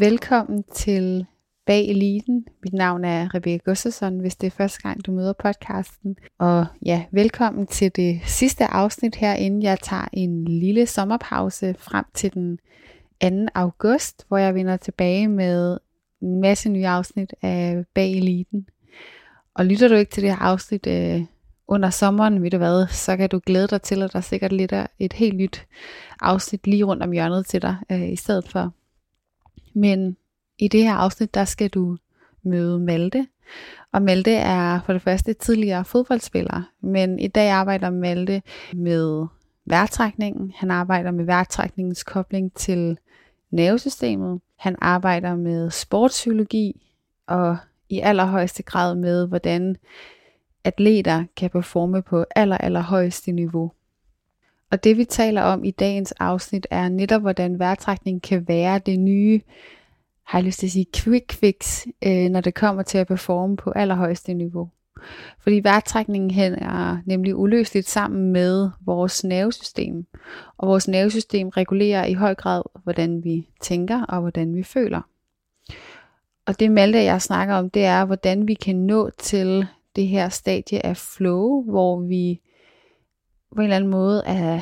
Velkommen til Bag Eliten. Mit navn er Rebecca Gustafsson, hvis det er første gang, du møder podcasten. Og ja, velkommen til det sidste afsnit her, inden jeg tager en lille sommerpause frem til den 2. august, hvor jeg vender tilbage med en masse nye afsnit af Bag Eliten. Og lytter du ikke til det her afsnit øh, under sommeren, ved du hvad, så kan du glæde dig til, at der sikkert lidt er et helt nyt afsnit lige rundt om hjørnet til dig øh, i stedet for. Men i det her afsnit, der skal du møde Malte. Og Malte er for det første tidligere fodboldspiller, men i dag arbejder Malte med vejrtrækningen. Han arbejder med vejrtrækningens kobling til nervesystemet. Han arbejder med sportspsykologi og i allerhøjeste grad med, hvordan atleter kan performe på aller, allerhøjeste niveau. Og det vi taler om i dagens afsnit er netop, hvordan vejrtrækning kan være det nye, har jeg lyst til at sige, quick fix, øh, når det kommer til at performe på allerhøjeste niveau. Fordi vejrtrækningen hænger nemlig uløseligt sammen med vores nervesystem. Og vores nervesystem regulerer i høj grad, hvordan vi tænker og hvordan vi føler. Og det Malte jeg snakker om, det er, hvordan vi kan nå til det her stadie af flow, hvor vi på en eller anden måde er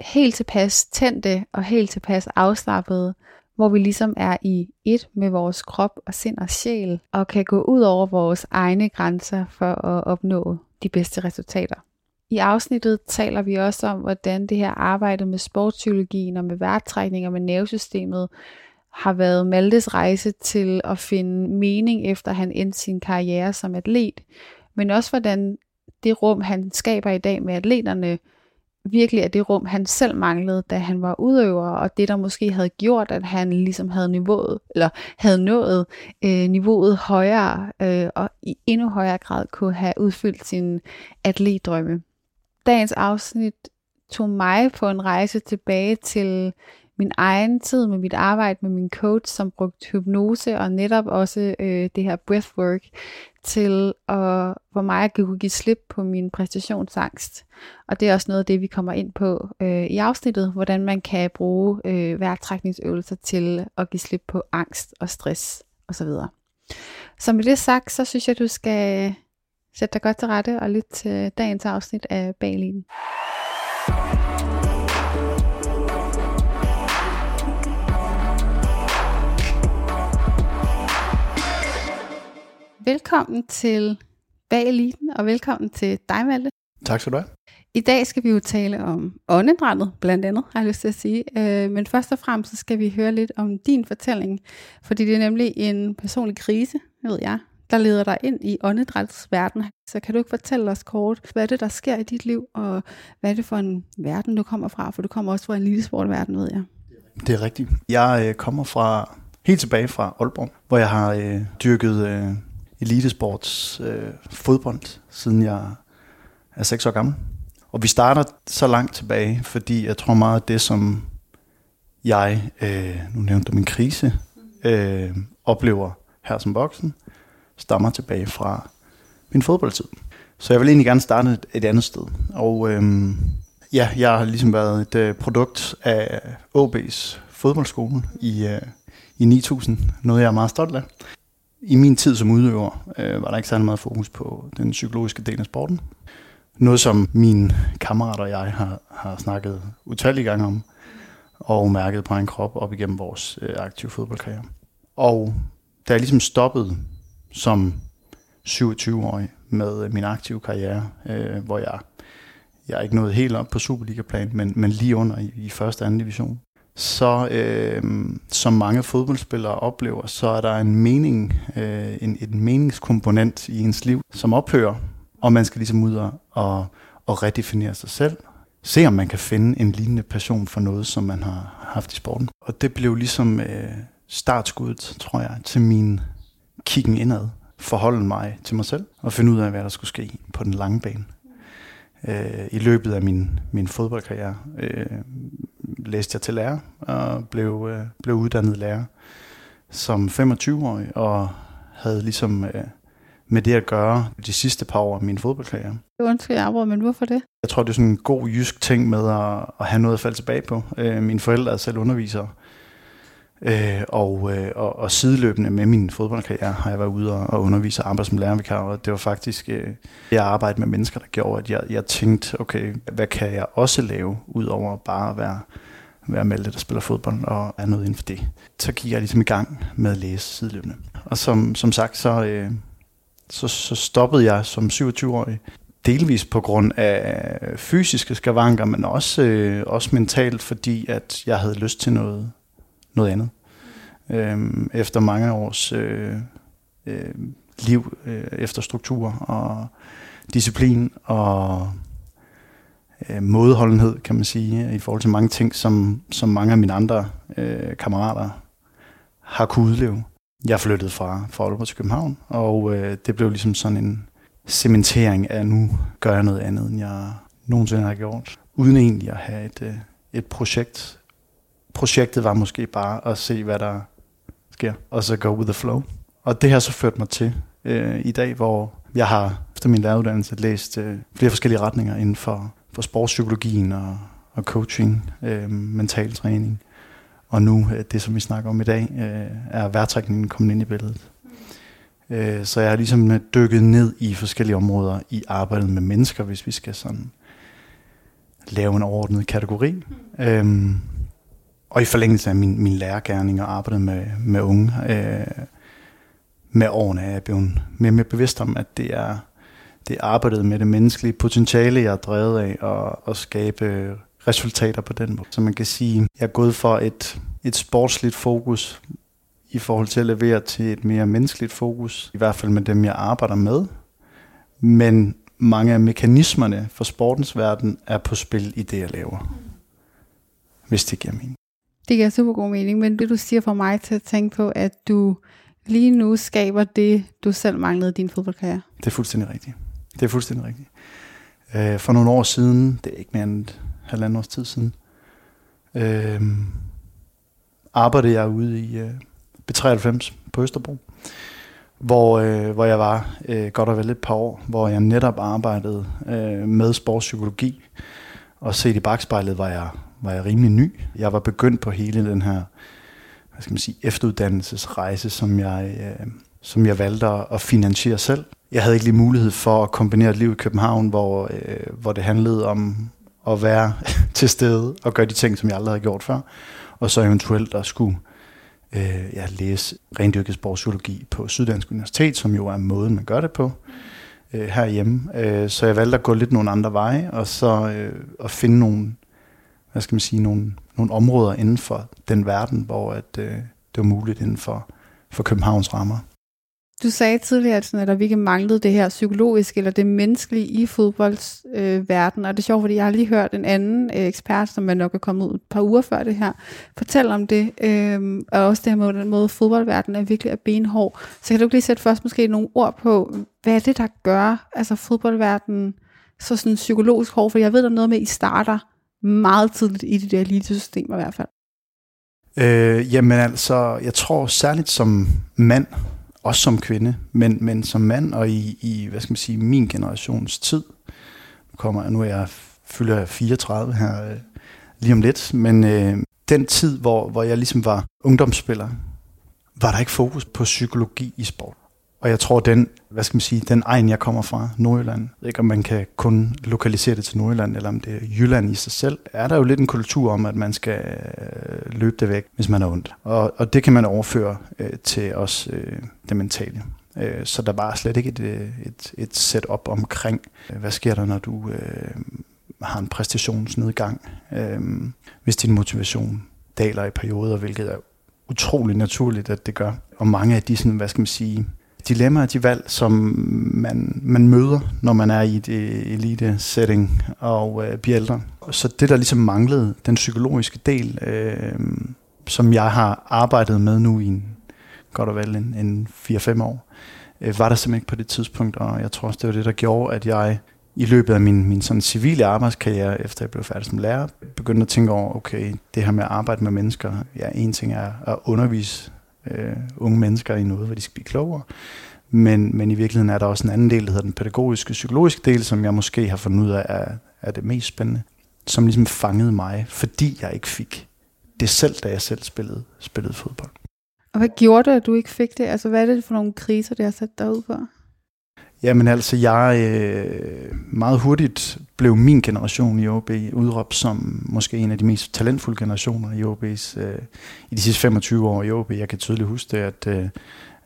helt tilpas tændte og helt tilpas afslappede, hvor vi ligesom er i et med vores krop og sind og sjæl, og kan gå ud over vores egne grænser for at opnå de bedste resultater. I afsnittet taler vi også om, hvordan det her arbejde med sportspsykologien og med værtrækning og med nervesystemet har været Maltes rejse til at finde mening efter han endte sin karriere som atlet, men også hvordan det rum, han skaber i dag med atleterne, virkelig er det rum, han selv manglede, da han var udøver, og det, der måske havde gjort, at han ligesom havde niveauet, eller havde nået øh, niveauet højere, øh, og i endnu højere grad kunne have udfyldt sin atletdrømme. Dagens afsnit tog mig på en rejse tilbage til min egen tid med mit arbejde med min coach, som brugte hypnose og netop også øh, det her breathwork til at, hvor meget jeg kunne give slip på min præstationsangst. Og det er også noget af det, vi kommer ind på øh, i afsnittet, hvordan man kan bruge øh, vejrtrækningsøvelser til at give slip på angst og stress osv. Så med det sagt, så synes jeg, du skal sætte dig godt til rette og lytte til dagens afsnit af Baglinen. Velkommen til Bag Eliten, og velkommen til dig, Malte. Tak skal du have. I dag skal vi jo tale om åndedrættet, blandt andet, har jeg lyst til at sige. Øh, men først og fremmest så skal vi høre lidt om din fortælling, fordi det er nemlig en personlig krise, ved jeg, der leder dig ind i åndedrættets verden. Så kan du ikke fortælle os kort, hvad det, der sker i dit liv, og hvad er det for en verden, du kommer fra? For du kommer også fra en lille sportverden, ved jeg. Det er rigtigt. Jeg øh, kommer fra helt tilbage fra Aalborg, hvor jeg har øh, dyrket øh, elitesports øh, fodbold, siden jeg er 6 år gammel. Og vi starter så langt tilbage, fordi jeg tror meget, at det, som jeg, øh, nu nævnte du min krise, øh, oplever her som voksen, stammer tilbage fra min fodboldtid. Så jeg vil egentlig gerne starte et, et andet sted. Og øh, ja, jeg har ligesom været et øh, produkt af OB's fodboldskole i, øh, i 9000. Noget jeg er meget stolt af. I min tid som udøver øh, var der ikke særlig meget fokus på den psykologiske del af sporten. Noget som mine kammerater og jeg har, har snakket utallige gange om, og mærket på en krop op igennem vores øh, aktive fodboldkarriere. Og da jeg ligesom stoppede som 27-årig med øh, min aktive karriere, øh, hvor jeg, jeg er ikke nået helt op på Superliga-plan, men, men lige under i, i første og anden division. Så øh, som mange fodboldspillere oplever, så er der en mening, øh, en, en meningskomponent i ens liv, som ophører, og man skal ligesom ud og, og, og redefinere sig selv. Se om man kan finde en lignende passion for noget, som man har haft i sporten. Og det blev ligesom øh, startskuddet, tror jeg, til min kiggen indad, forholde mig til mig selv og finde ud af, hvad der skulle ske på den lange bane. Øh, I løbet af min, min fodboldkarriere øh, læste jeg til lærer og blev, øh, blev uddannet lærer som 25-årig og havde ligesom øh, med det at gøre de sidste par år af min fodboldkarriere. Undskyld, jeg afbryder, men hvorfor det? Jeg tror, det er sådan en god jysk ting med at, at have noget at falde tilbage på. Øh, mine forældre er selv undervisere, Øh, og, øh, og, og sideløbende med min fodboldkarriere har jeg været ude og, og undervise og arbejde som lærervikar, og det var faktisk øh, jeg arbejde med mennesker, der gjorde, at jeg, jeg tænkte, okay, hvad kan jeg også lave, udover bare at være, være Malte, der spiller fodbold, og er noget inden for det. Så gik jeg ligesom i gang med at læse sideløbende. Og som, som sagt, så, øh, så, så stoppede jeg som 27-årig, delvis på grund af fysiske skavanker, men også, øh, også mentalt, fordi at jeg havde lyst til noget noget andet. Øhm, efter mange års øh, øh, liv, øh, efter struktur og disciplin og øh, modholdenhed, kan man sige, i forhold til mange ting, som, som mange af mine andre øh, kammerater har kunnet udleve. Jeg flyttede fra, fra Aalborg til København, og øh, det blev ligesom sådan en cementering af, at nu gør jeg noget andet, end jeg nogensinde har gjort. Uden egentlig at have et, øh, et projekt projektet var måske bare at se, hvad der sker, og så go with the flow. Og det har så ført mig til øh, i dag, hvor jeg har efter min læreruddannelse læst øh, flere forskellige retninger inden for, for sportspsykologien og, og coaching, øh, mental træning. Og nu, øh, det som vi snakker om i dag, øh, er værtrækningen kommet ind i billedet. Øh, så jeg har ligesom øh, dykket ned i forskellige områder i arbejdet med mennesker, hvis vi skal sådan lave en overordnet kategori. Mm. Øh, og i forlængelse af min, min lærergærning og arbejdet med, med unge, øh, med årene er jeg blevet mere, mere bevidst om, at det er, det er arbejdet med det menneskelige potentiale, jeg er drevet af, og at skabe resultater på den måde. Så man kan sige, jeg er gået for et, et sportsligt fokus i forhold til at levere til et mere menneskeligt fokus, i hvert fald med dem, jeg arbejder med. Men mange af mekanismerne for sportens verden er på spil i det, jeg laver. Hvis det giver mening. Det giver super god mening, men det du siger for mig til at tænke på, at du lige nu skaber det, du selv manglede i din fodboldkarriere. Det er fuldstændig rigtigt. Det er fuldstændig rigtigt. Øh, for nogle år siden, det er ikke mere end et halvandet års tid siden, øh, arbejdede jeg ude i øh, B93 på Østerbro, hvor, øh, hvor jeg var øh, godt og vel et par år, hvor jeg netop arbejdede øh, med sportspsykologi, og set i bagspejlet var jeg, var jeg rimelig ny. Jeg var begyndt på hele den her hvad skal man sige, efteruddannelsesrejse, som jeg, øh, som jeg valgte at finansiere selv. Jeg havde ikke lige mulighed for at kombinere et liv i København, hvor, øh, hvor det handlede om at være til stede og gøre de ting, som jeg aldrig havde gjort før, og så eventuelt at skulle øh, ja, læse rendyrket sportsbiologi på Syddansk Universitet, som jo er måden, man gør det på øh, herhjemme. Øh, så jeg valgte at gå lidt nogle andre veje, og så øh, at finde nogle, hvad skal man sige, nogle, nogle områder inden for den verden, hvor at, øh, det var muligt inden for, for Københavns rammer. Du sagde tidligere, at, sådan, at der virkelig manglede det her psykologiske eller det menneskelige i fodboldsverdenen. øh, og det er sjovt, fordi jeg har lige hørt en anden øh, ekspert, som man nok er kommet ud et par uger før det her, fortælle om det, øh, og også det her med, den måde fodboldverdenen er virkelig er benhård. Så kan du lige sætte først måske nogle ord på, hvad er det, der gør altså fodboldverdenen så sådan psykologisk hård, for jeg ved, der er noget med, at I starter meget tidligt i det der elitesystem i hvert fald. Øh, jamen altså, jeg tror særligt som mand, også som kvinde, men, men som mand og i, i, hvad skal man sige, min generations tid, nu, kommer, nu er jeg, fylder 34 her øh, lige om lidt, men øh, den tid, hvor, hvor jeg ligesom var ungdomsspiller, var der ikke fokus på psykologi i sport. Og jeg tror, den, hvad skal man sige, den egen, jeg kommer fra, Nordjylland, ikke om man kan kun lokalisere det til Nordjylland, eller om det er Jylland i sig selv, er der jo lidt en kultur om, at man skal øh, løbe det væk, hvis man er ondt. Og, og det kan man overføre øh, til os øh, det mentale. Øh, så der var slet ikke et, øh, et, et setup omkring, øh, hvad sker der, når du øh, har en præstationsnedgang, øh, hvis din motivation daler i perioder, hvilket er utrolig naturligt, at det gør. Og mange af de, sådan, hvad skal man sige, dilemmaer, de valg, som man, man møder, når man er i et øh, elite-setting og øh, bliver ældre. Så det, der ligesom manglede, den psykologiske del, øh, som jeg har arbejdet med nu i en, godt og vel en, en 4-5 år, øh, var der simpelthen ikke på det tidspunkt, og jeg tror også, det var det, der gjorde, at jeg i løbet af min, min sådan civile arbejdskarriere, efter jeg blev færdig som lærer, begyndte at tænke over, okay, det her med at arbejde med mennesker, ja, en ting er at undervise øh, unge mennesker i noget, hvor de skal blive klogere. Men, men i virkeligheden er der også en anden del, der hedder den pædagogiske, psykologiske del, som jeg måske har fundet ud af er, er det mest spændende, som ligesom fangede mig, fordi jeg ikke fik det selv, da jeg selv spillede, spillede fodbold. Og hvad gjorde det, at du ikke fik det? Altså, hvad er det for nogle kriser, det har sat dig ud for? Jamen altså, jeg øh, meget hurtigt blev min generation i OB udråbt som måske en af de mest talentfulde generationer i OB's, øh, i de sidste 25 år i OB. Jeg kan tydeligt huske det, at, øh,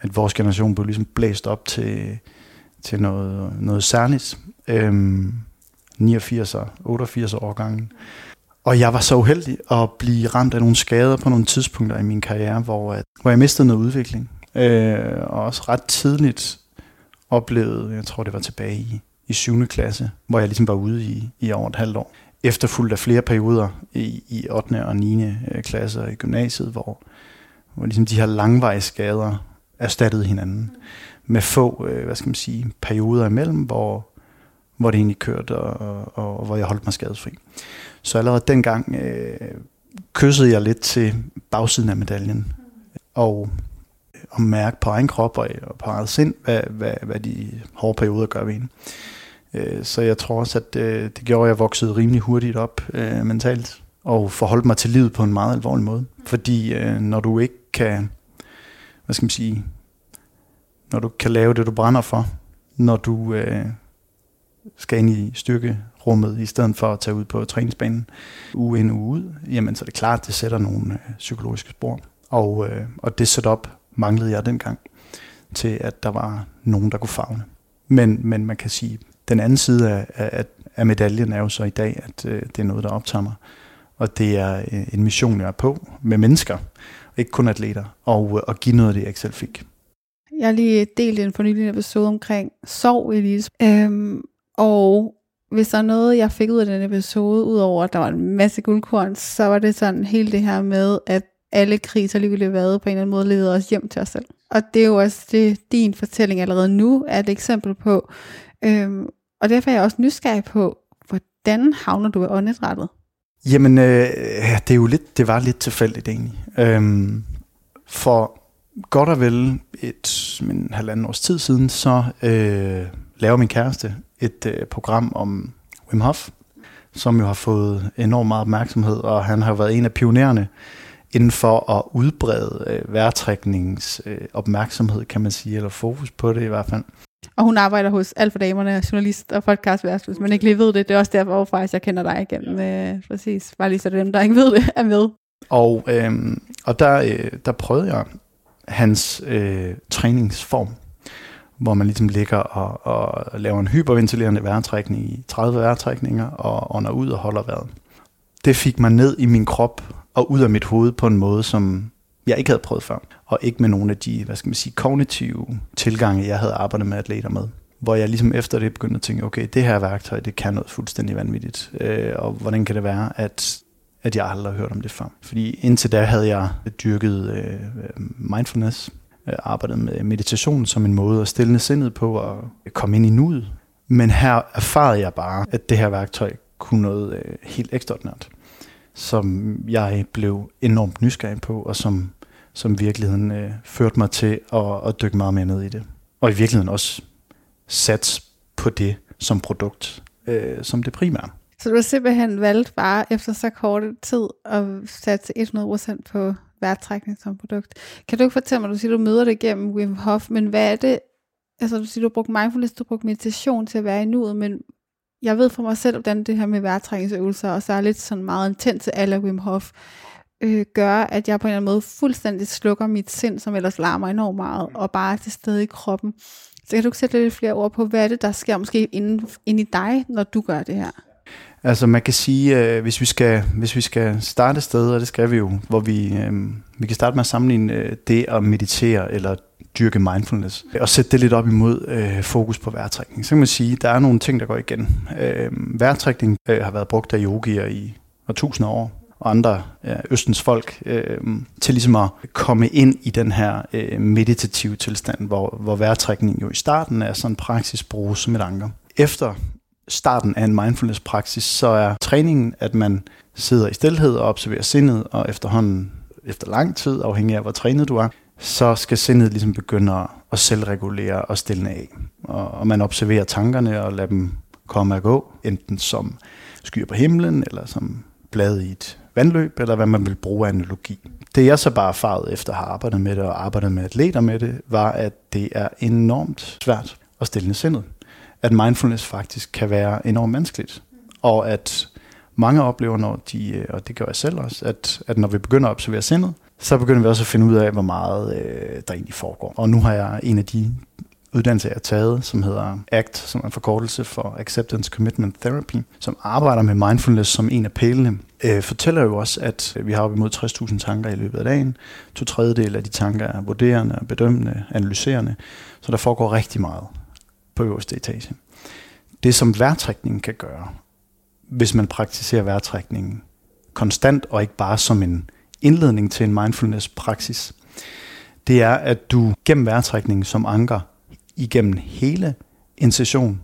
at vores generation blev ligesom blæst op til, til noget, noget særligt. Øhm, 89 og 88 årgangen. Og jeg var så uheldig at blive ramt af nogle skader på nogle tidspunkter i min karriere, hvor, at, hvor jeg mistede noget udvikling. Øh, og også ret tidligt oplevede, jeg tror det var tilbage i, i 7. klasse, hvor jeg ligesom var ude i, i over et halvt år. Efterfulgt af flere perioder i, i 8. og 9. Øh, klasse i gymnasiet, hvor, hvor ligesom de her langvejsskader erstattede hinanden med få, øh, hvad skal man sige, perioder imellem, hvor, hvor det egentlig kørte, og, og, og hvor jeg holdt mig skadesfri. Så allerede dengang øh, kyssede jeg lidt til bagsiden af medaljen, og at mærke på egen krop og, på eget sind, hvad, hvad, hvad de hårde perioder gør ved en. Øh, så jeg tror også, at øh, det gjorde, at jeg voksede rimelig hurtigt op øh, mentalt, og forholdt mig til livet på en meget alvorlig måde. Fordi når du ikke kan, hvad skal man sige, når du kan lave det, du brænder for, når du skal ind i styrkerummet, i stedet for at tage ud på træningsbanen uge ind uge ud, jamen så er det klart, at det sætter nogle psykologiske spor. Og, og det setup manglede jeg dengang, til at der var nogen, der kunne fagne. Men, men man kan sige, den anden side af, af, af medaljen er jo så i dag, at øh, det er noget, der optager mig. Og det er øh, en mission, jeg er på med mennesker, ikke kun atleter, og, øh, og give noget af det, jeg ikke selv fik. Jeg har lige delt en fornyelig episode omkring sorg, Elise. Øhm, og hvis der er noget, jeg fik ud af den episode, udover at der var en masse guldkorn, så var det sådan helt det her med, at alle kriser ligegyldigt hvad, på en eller anden måde leder os hjem til os selv. Og det er jo også det, din fortælling allerede nu er et eksempel på. Øhm, og derfor er jeg også nysgerrig på, hvordan havner du ved åndedrættet? Jamen, øh, det, er jo lidt, det var lidt tilfældigt egentlig. Øhm, for godt og vel et men halvanden års tid siden, så øh, laver min kæreste et øh, program om Wim Hof, som jo har fået enormt meget opmærksomhed, og han har været en af pionererne inden for at udbrede øh, vejrtrækningens øh, opmærksomhed, kan man sige, eller fokus på det i hvert fald. Og hun arbejder hos Alfa Damerne, journalist og podcastvært, hvis man ikke lige ved det. Det er også derfor, faktisk, jeg kender dig igennem. Øh, præcis. Bare lige så dem, der ikke ved det, er med. Og, øh, og der, øh, der prøvede jeg hans øh, træningsform, hvor man ligesom ligger og, og laver en hyperventilerende vejrtrækning i 30 vejrtrækninger og ånder ud og holder vejret. Det fik mig ned i min krop og ud af mit hoved på en måde, som jeg ikke havde prøvet før. Og ikke med nogle af de, hvad skal man sige, kognitive tilgange, jeg havde arbejdet med atleter med. Hvor jeg ligesom efter det begyndte at tænke, okay, det her værktøj, det kan noget fuldstændig vanvittigt. Øh, og hvordan kan det være, at at jeg aldrig har hørt om det før. Fordi indtil da havde jeg dyrket øh, mindfulness, øh, arbejdet med meditation som en måde at stille sindet på og komme ind i nuet. Men her erfarede jeg bare, at det her værktøj kunne noget øh, helt ekstraordinært, som jeg blev enormt nysgerrig på, og som, som virkeligheden øh, førte mig til at, at dykke meget mere ned i det. Og i virkeligheden også sats på det som produkt, øh, som det primære. Så du har simpelthen valgt bare efter så kort tid at satse 100% på værtrækning som produkt. Kan du ikke fortælle mig, du siger, du møder det gennem Wim Hof, men hvad er det, altså du siger, du har brugt mindfulness, du har brugt meditation til at være i nuet, men jeg ved fra mig selv, hvordan det her med vejrtrækningsøvelser, og så er lidt sådan meget intens alle Wim Hof, øh, gør, at jeg på en eller anden måde fuldstændig slukker mit sind, som ellers larmer enormt meget, og bare er til stede i kroppen. Så kan du ikke sætte lidt flere ord på, hvad er det, der sker måske inde, inde i dig, når du gør det her? Altså man kan sige, øh, hvis, vi skal, hvis vi skal starte et sted, og det skal vi jo, hvor vi, øh, vi kan starte med at sammenligne øh, det at meditere eller dyrke mindfulness, og sætte det lidt op imod øh, fokus på vejrtrækning. Så kan man sige, at der er nogle ting, der går igen. Øh, vejrtrækning øh, har været brugt af yogier i tusinder år, og andre ja, østens folk, øh, til ligesom at komme ind i den her øh, meditative tilstand, hvor, hvor vejrtrækning jo i starten er sådan en praksis bruges som et anker. Efter starten af en mindfulness-praksis, så er træningen, at man sidder i stillhed og observerer sindet, og efterhånden, efter lang tid, afhængig af hvor trænet du er, så skal sindet ligesom begynde at selvregulere og stille af. Og, og man observerer tankerne og lader dem komme og gå, enten som skyer på himlen, eller som blad i et vandløb, eller hvad man vil bruge af analogi. Det jeg så bare erfaret efter at have arbejdet med det og arbejdet med atleter med det, var, at det er enormt svært at stille sindet at mindfulness faktisk kan være enormt vanskeligt. Og at mange oplever, når de, øh, og det gør jeg selv også, at, at når vi begynder at observere sindet, så begynder vi også at finde ud af, hvor meget øh, der egentlig foregår. Og nu har jeg en af de uddannelser, jeg har taget, som hedder ACT, som er en forkortelse for Acceptance Commitment Therapy, som arbejder med mindfulness som en af pælene, øh, fortæller jo også, at vi har op imod 60.000 tanker i løbet af dagen. To tredjedel af de tanker er vurderende, bedømmende, analyserende. Så der foregår rigtig meget på øverste etage. Det som værtrækningen kan gøre, hvis man praktiserer værtrækningen konstant og ikke bare som en indledning til en mindfulness-praksis, det er, at du gennem vejrtrækningen som anker igennem hele en session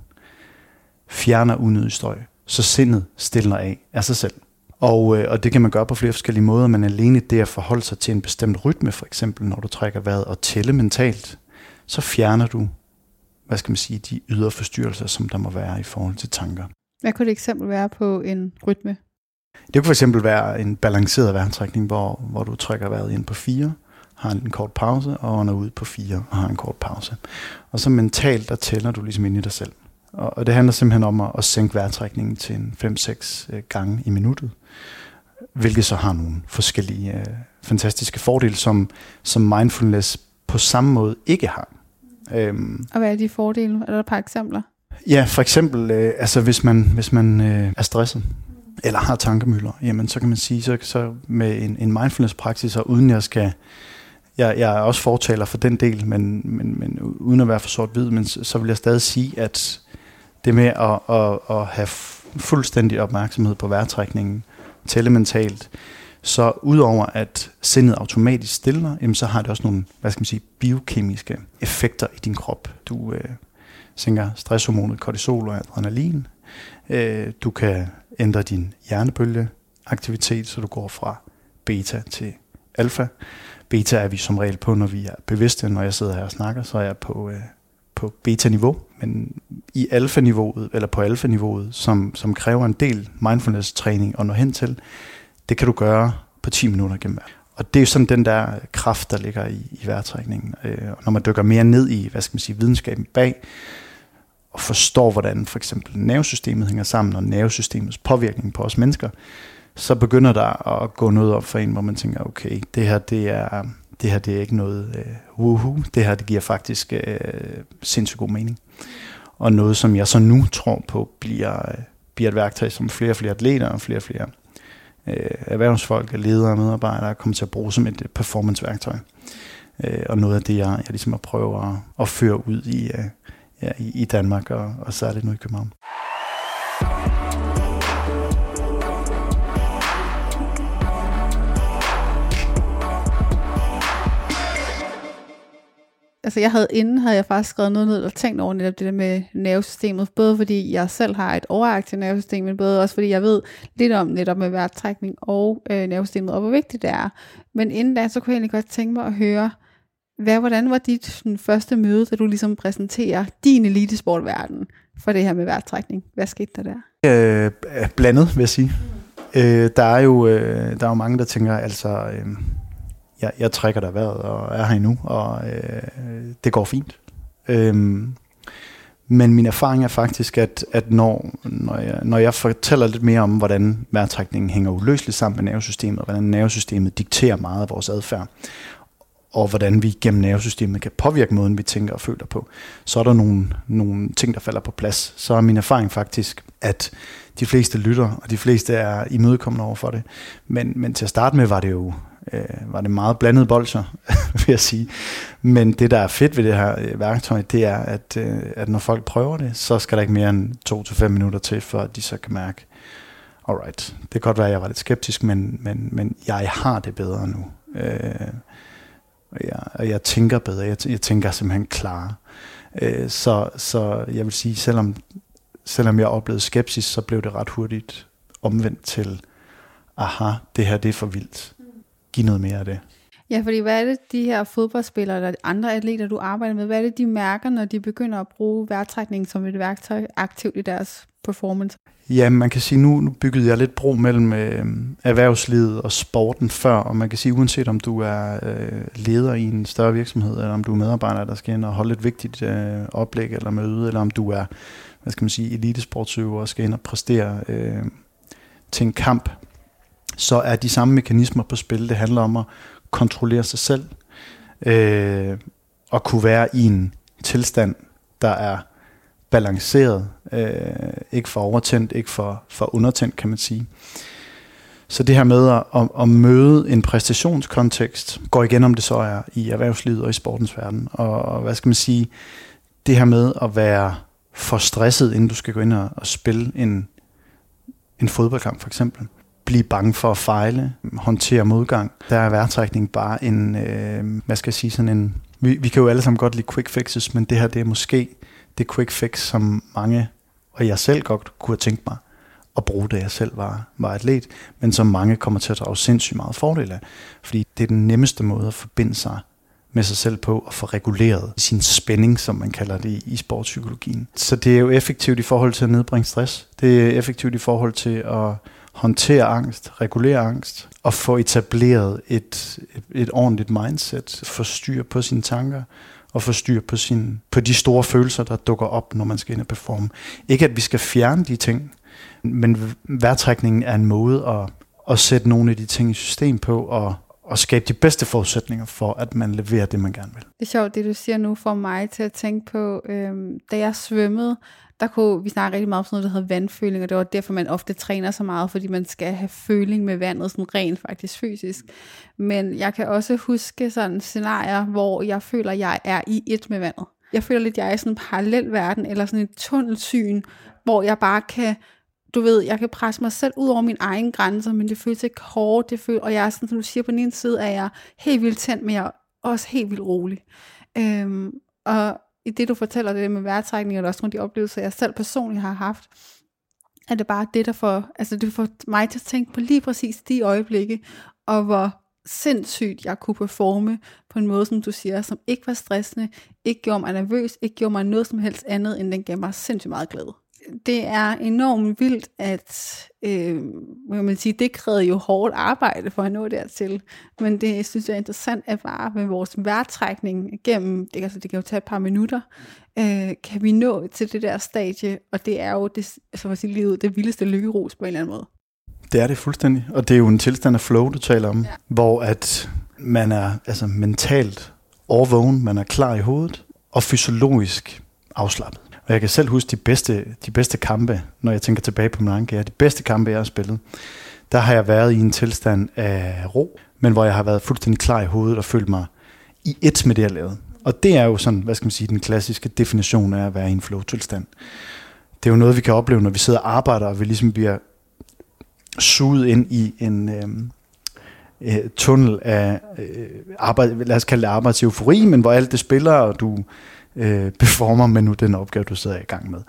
fjerner unødig støj, så sindet stiller af af sig selv. Og, øh, og det kan man gøre på flere forskellige måder, men alene det at forholde sig til en bestemt rytme, for eksempel når du trækker vejret og tælle mentalt, så fjerner du hvad skal man sige, de ydre forstyrrelser, som der må være i forhold til tanker. Hvad kunne et eksempel være på en rytme? Det kunne for eksempel være en balanceret vejrtrækning, hvor, hvor du trækker vejret ind på fire, har en kort pause, og ånder ud på fire, og har en kort pause. Og så mentalt, der tæller du ligesom ind i dig selv. Og, og det handler simpelthen om at, at sænke vejrtrækningen til en 5-6 øh, gange i minuttet, hvilket så har nogle forskellige øh, fantastiske fordele, som, som mindfulness på samme måde ikke har. Øhm, og hvad er de fordele? Er der et par eksempler? Ja, for eksempel, øh, altså hvis man, hvis man øh, er stresset, eller har tankemøller, jamen så kan man sige, så, så med en, en mindfulness-praksis, og uden jeg skal, jeg, jeg er også fortaler for den del, men, men, men uden at være for sort-hvid, men så, så vil jeg stadig sige, at det med at, at, at have fuldstændig opmærksomhed på vejrtrækningen, tælle mentalt, så udover at sindet automatisk stiller, jamen, så har det også nogle hvad skal man sige, biokemiske effekter i din krop. Du øh, sænker stresshormonet kortisol og adrenalin. Øh, du kan ændre din hjernebølgeaktivitet, så du går fra beta til alfa. Beta er vi som regel på, når vi er bevidste. Når jeg sidder her og snakker, så er jeg på, øh, på beta-niveau. Men i alfa-niveauet, eller på alfa-niveauet, som, som kræver en del mindfulness-træning og nå hen til, det kan du gøre på 10 minutter gennem hver. Og det er jo sådan den der kraft, der ligger i, i vejrtrækningen. Øh, og når man dykker mere ned i, hvad skal man sige, videnskaben bag, og forstår, hvordan for eksempel nervesystemet hænger sammen, og nervesystemets påvirkning på os mennesker, så begynder der at gå noget op for en, hvor man tænker, okay, det her, det er, det her, det er ikke noget øh, woohoo, det her, det giver faktisk øh, sindssygt god mening. Og noget, som jeg så nu tror på, bliver, øh, bliver et værktøj, som flere og flere atleter og flere og flere øh, erhvervsfolk, ledere og medarbejdere kommer til at bruge som et øh, performance-værktøj. Uh, og noget af det, jeg, jeg ligesom at prøve at, at føre ud i, øh, ja, i, i Danmark, og, og særligt nu i København. altså jeg havde inden, havde jeg faktisk skrevet noget ned og tænkt over netop det der med nervesystemet, både fordi jeg selv har et overaktivt nervesystem, men både også fordi jeg ved lidt om netop med vejrtrækning og øh, nervesystemet, og hvor vigtigt det er. Men inden da, så kunne jeg egentlig godt tænke mig at høre, hvad, hvordan var dit sådan, første møde, da du ligesom præsenterer din elitesportverden for det her med værtrækning? Hvad skete der der? Øh, øh, blandet, vil jeg sige. Øh, der, er jo, øh, der er jo mange, der tænker, altså... Øh, jeg, jeg trækker der vejret og er her endnu, og øh, det går fint. Øh, men min erfaring er faktisk, at, at når, når, jeg, når jeg fortæller lidt mere om, hvordan vejrtrækningen hænger uløseligt sammen med nervesystemet, og hvordan nervesystemet dikterer meget af vores adfærd, og hvordan vi gennem nervesystemet kan påvirke måden, vi tænker og føler på, så er der nogle, nogle ting, der falder på plads. Så er min erfaring faktisk, at de fleste lytter, og de fleste er imødekommende over for det. Men, men til at starte med var det jo øh, var det meget blandet bolcher, vil jeg sige. Men det, der er fedt ved det her øh, værktøj, det er, at, øh, at når folk prøver det, så skal der ikke mere end 2-5 minutter til, før de så kan mærke, alright, det kan godt være, at jeg var lidt skeptisk, men, men, men jeg har det bedre nu. Øh, og, jeg, og jeg tænker bedre, jeg, jeg tænker simpelthen klar. Øh, så, så jeg vil sige, selvom, selvom jeg oplevede skepsis, så blev det ret hurtigt omvendt til, aha, det her det er for vildt give noget mere af det. Ja, fordi hvad er det, de her fodboldspillere eller andre atleter, du arbejder med, hvad er det, de mærker, når de begynder at bruge vejrtrækning som et værktøj aktivt i deres performance? Ja, man kan sige, nu, nu byggede jeg lidt bro mellem øh, erhvervslivet og sporten før, og man kan sige, uanset om du er øh, leder i en større virksomhed, eller om du er medarbejder, der skal ind og holde et vigtigt øh, oplæg eller møde, eller om du er, hvad skal man sige, elitesportsøver og skal ind og præstere øh, til en kamp, så er de samme mekanismer på spil. Det handler om at kontrollere sig selv, øh, og kunne være i en tilstand, der er balanceret, øh, ikke for overtændt, ikke for, for undertændt, kan man sige. Så det her med at, at, at møde en præstationskontekst, går igen om det så er i erhvervslivet og i sportens verden. Og, og hvad skal man sige, det her med at være for stresset, inden du skal gå ind og, og spille en, en fodboldkamp for eksempel blive bange for at fejle, håndtere modgang. Der er værtrækning bare en, øh, hvad skal jeg sige, sådan en... Vi, vi kan jo alle sammen godt lide quick fixes, men det her det er måske det quick fix, som mange, og jeg selv godt kunne have tænkt mig at bruge, da jeg selv var, var atlet, men som mange kommer til at drage sindssygt meget fordel af. Fordi det er den nemmeste måde at forbinde sig med sig selv på at få reguleret sin spænding, som man kalder det i sportspsykologien. Så det er jo effektivt i forhold til at nedbringe stress. Det er effektivt i forhold til at håndtere angst, regulere angst, og få etableret et, et, ordentligt mindset, få styr på sine tanker, og få styr på, sin, på de store følelser, der dukker op, når man skal ind og performe. Ikke at vi skal fjerne de ting, men vejrtrækningen er en måde at, at sætte nogle af de ting i system på, og, og skabe de bedste forudsætninger for, at man leverer det, man gerne vil. Det er sjovt, det du siger nu, får mig til at tænke på, øhm, da jeg svømmede, der kunne vi snakke rigtig meget om sådan noget, der hedder vandføling, og det var derfor, man ofte træner så meget, fordi man skal have føling med vandet, sådan rent faktisk fysisk. Men jeg kan også huske sådan scenarier, hvor jeg føler, at jeg er i et med vandet. Jeg føler lidt, at jeg er i sådan en parallel verden, eller sådan et tunnelsyn, hvor jeg bare kan du ved, jeg kan presse mig selv ud over min egen grænser, men det føles ikke hårdt, det føles, og jeg er sådan, som du siger, på den ene side er jeg helt vildt tændt, men jeg er også helt vildt rolig. Øhm, og i det, du fortæller det med vejrtrækning, og også nogle af de oplevelser, jeg selv personligt har haft, er det bare det, der får, altså det får mig til at tænke på lige præcis de øjeblikke, og hvor sindssygt, jeg kunne performe på en måde, som du siger, som ikke var stressende, ikke gjorde mig nervøs, ikke gjorde mig noget som helst andet, end den gav mig sindssygt meget glæde. Det er enormt vildt, at øh, man sige, det krævede jo hårdt arbejde for at nå dertil. Men det synes jeg er interessant, at bare med vores vejrtrækning gennem, det, altså, det kan jo tage et par minutter, øh, kan vi nå til det der stadie, og det er jo det, altså, at sige, livet, det vildeste lykkeros på en eller anden måde. Det er det fuldstændig, og det er jo en tilstand af flow, du taler om, ja. hvor at man er altså mentalt overvågen, man er klar i hovedet, og fysiologisk afslappet. Og jeg kan selv huske de bedste, de bedste kampe, når jeg tænker tilbage på min egen karriere, de bedste kampe, jeg har spillet, der har jeg været i en tilstand af ro, men hvor jeg har været fuldstændig klar i hovedet og følt mig i et med det, jeg lavede. Og det er jo sådan, hvad skal man sige, den klassiske definition af at være i en flow-tilstand. Det er jo noget, vi kan opleve, når vi sidder og arbejder, og vi ligesom bliver suget ind i en øh, øh, tunnel af øh, arbejde, lad os kalde det arbejdseufori, men hvor alt det spiller, og du øh, performer med nu den opgave, du sidder i gang med.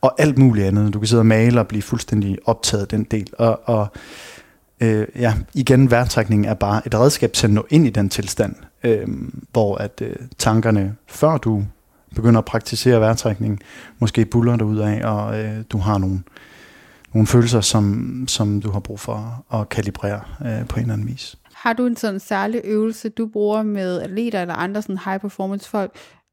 Og alt muligt andet. Du kan sidde og male og blive fuldstændig optaget af den del. Og, og øh, ja, igen, værtrækning er bare et redskab til at nå ind i den tilstand, øh, hvor at øh, tankerne, før du begynder at praktisere værtrækning, måske buller dig ud af, og øh, du har nogle, nogle følelser, som, som du har brug for at kalibrere øh, på en eller anden vis. Har du en sådan særlig øvelse, du bruger med atleter eller andre sådan high performance folk,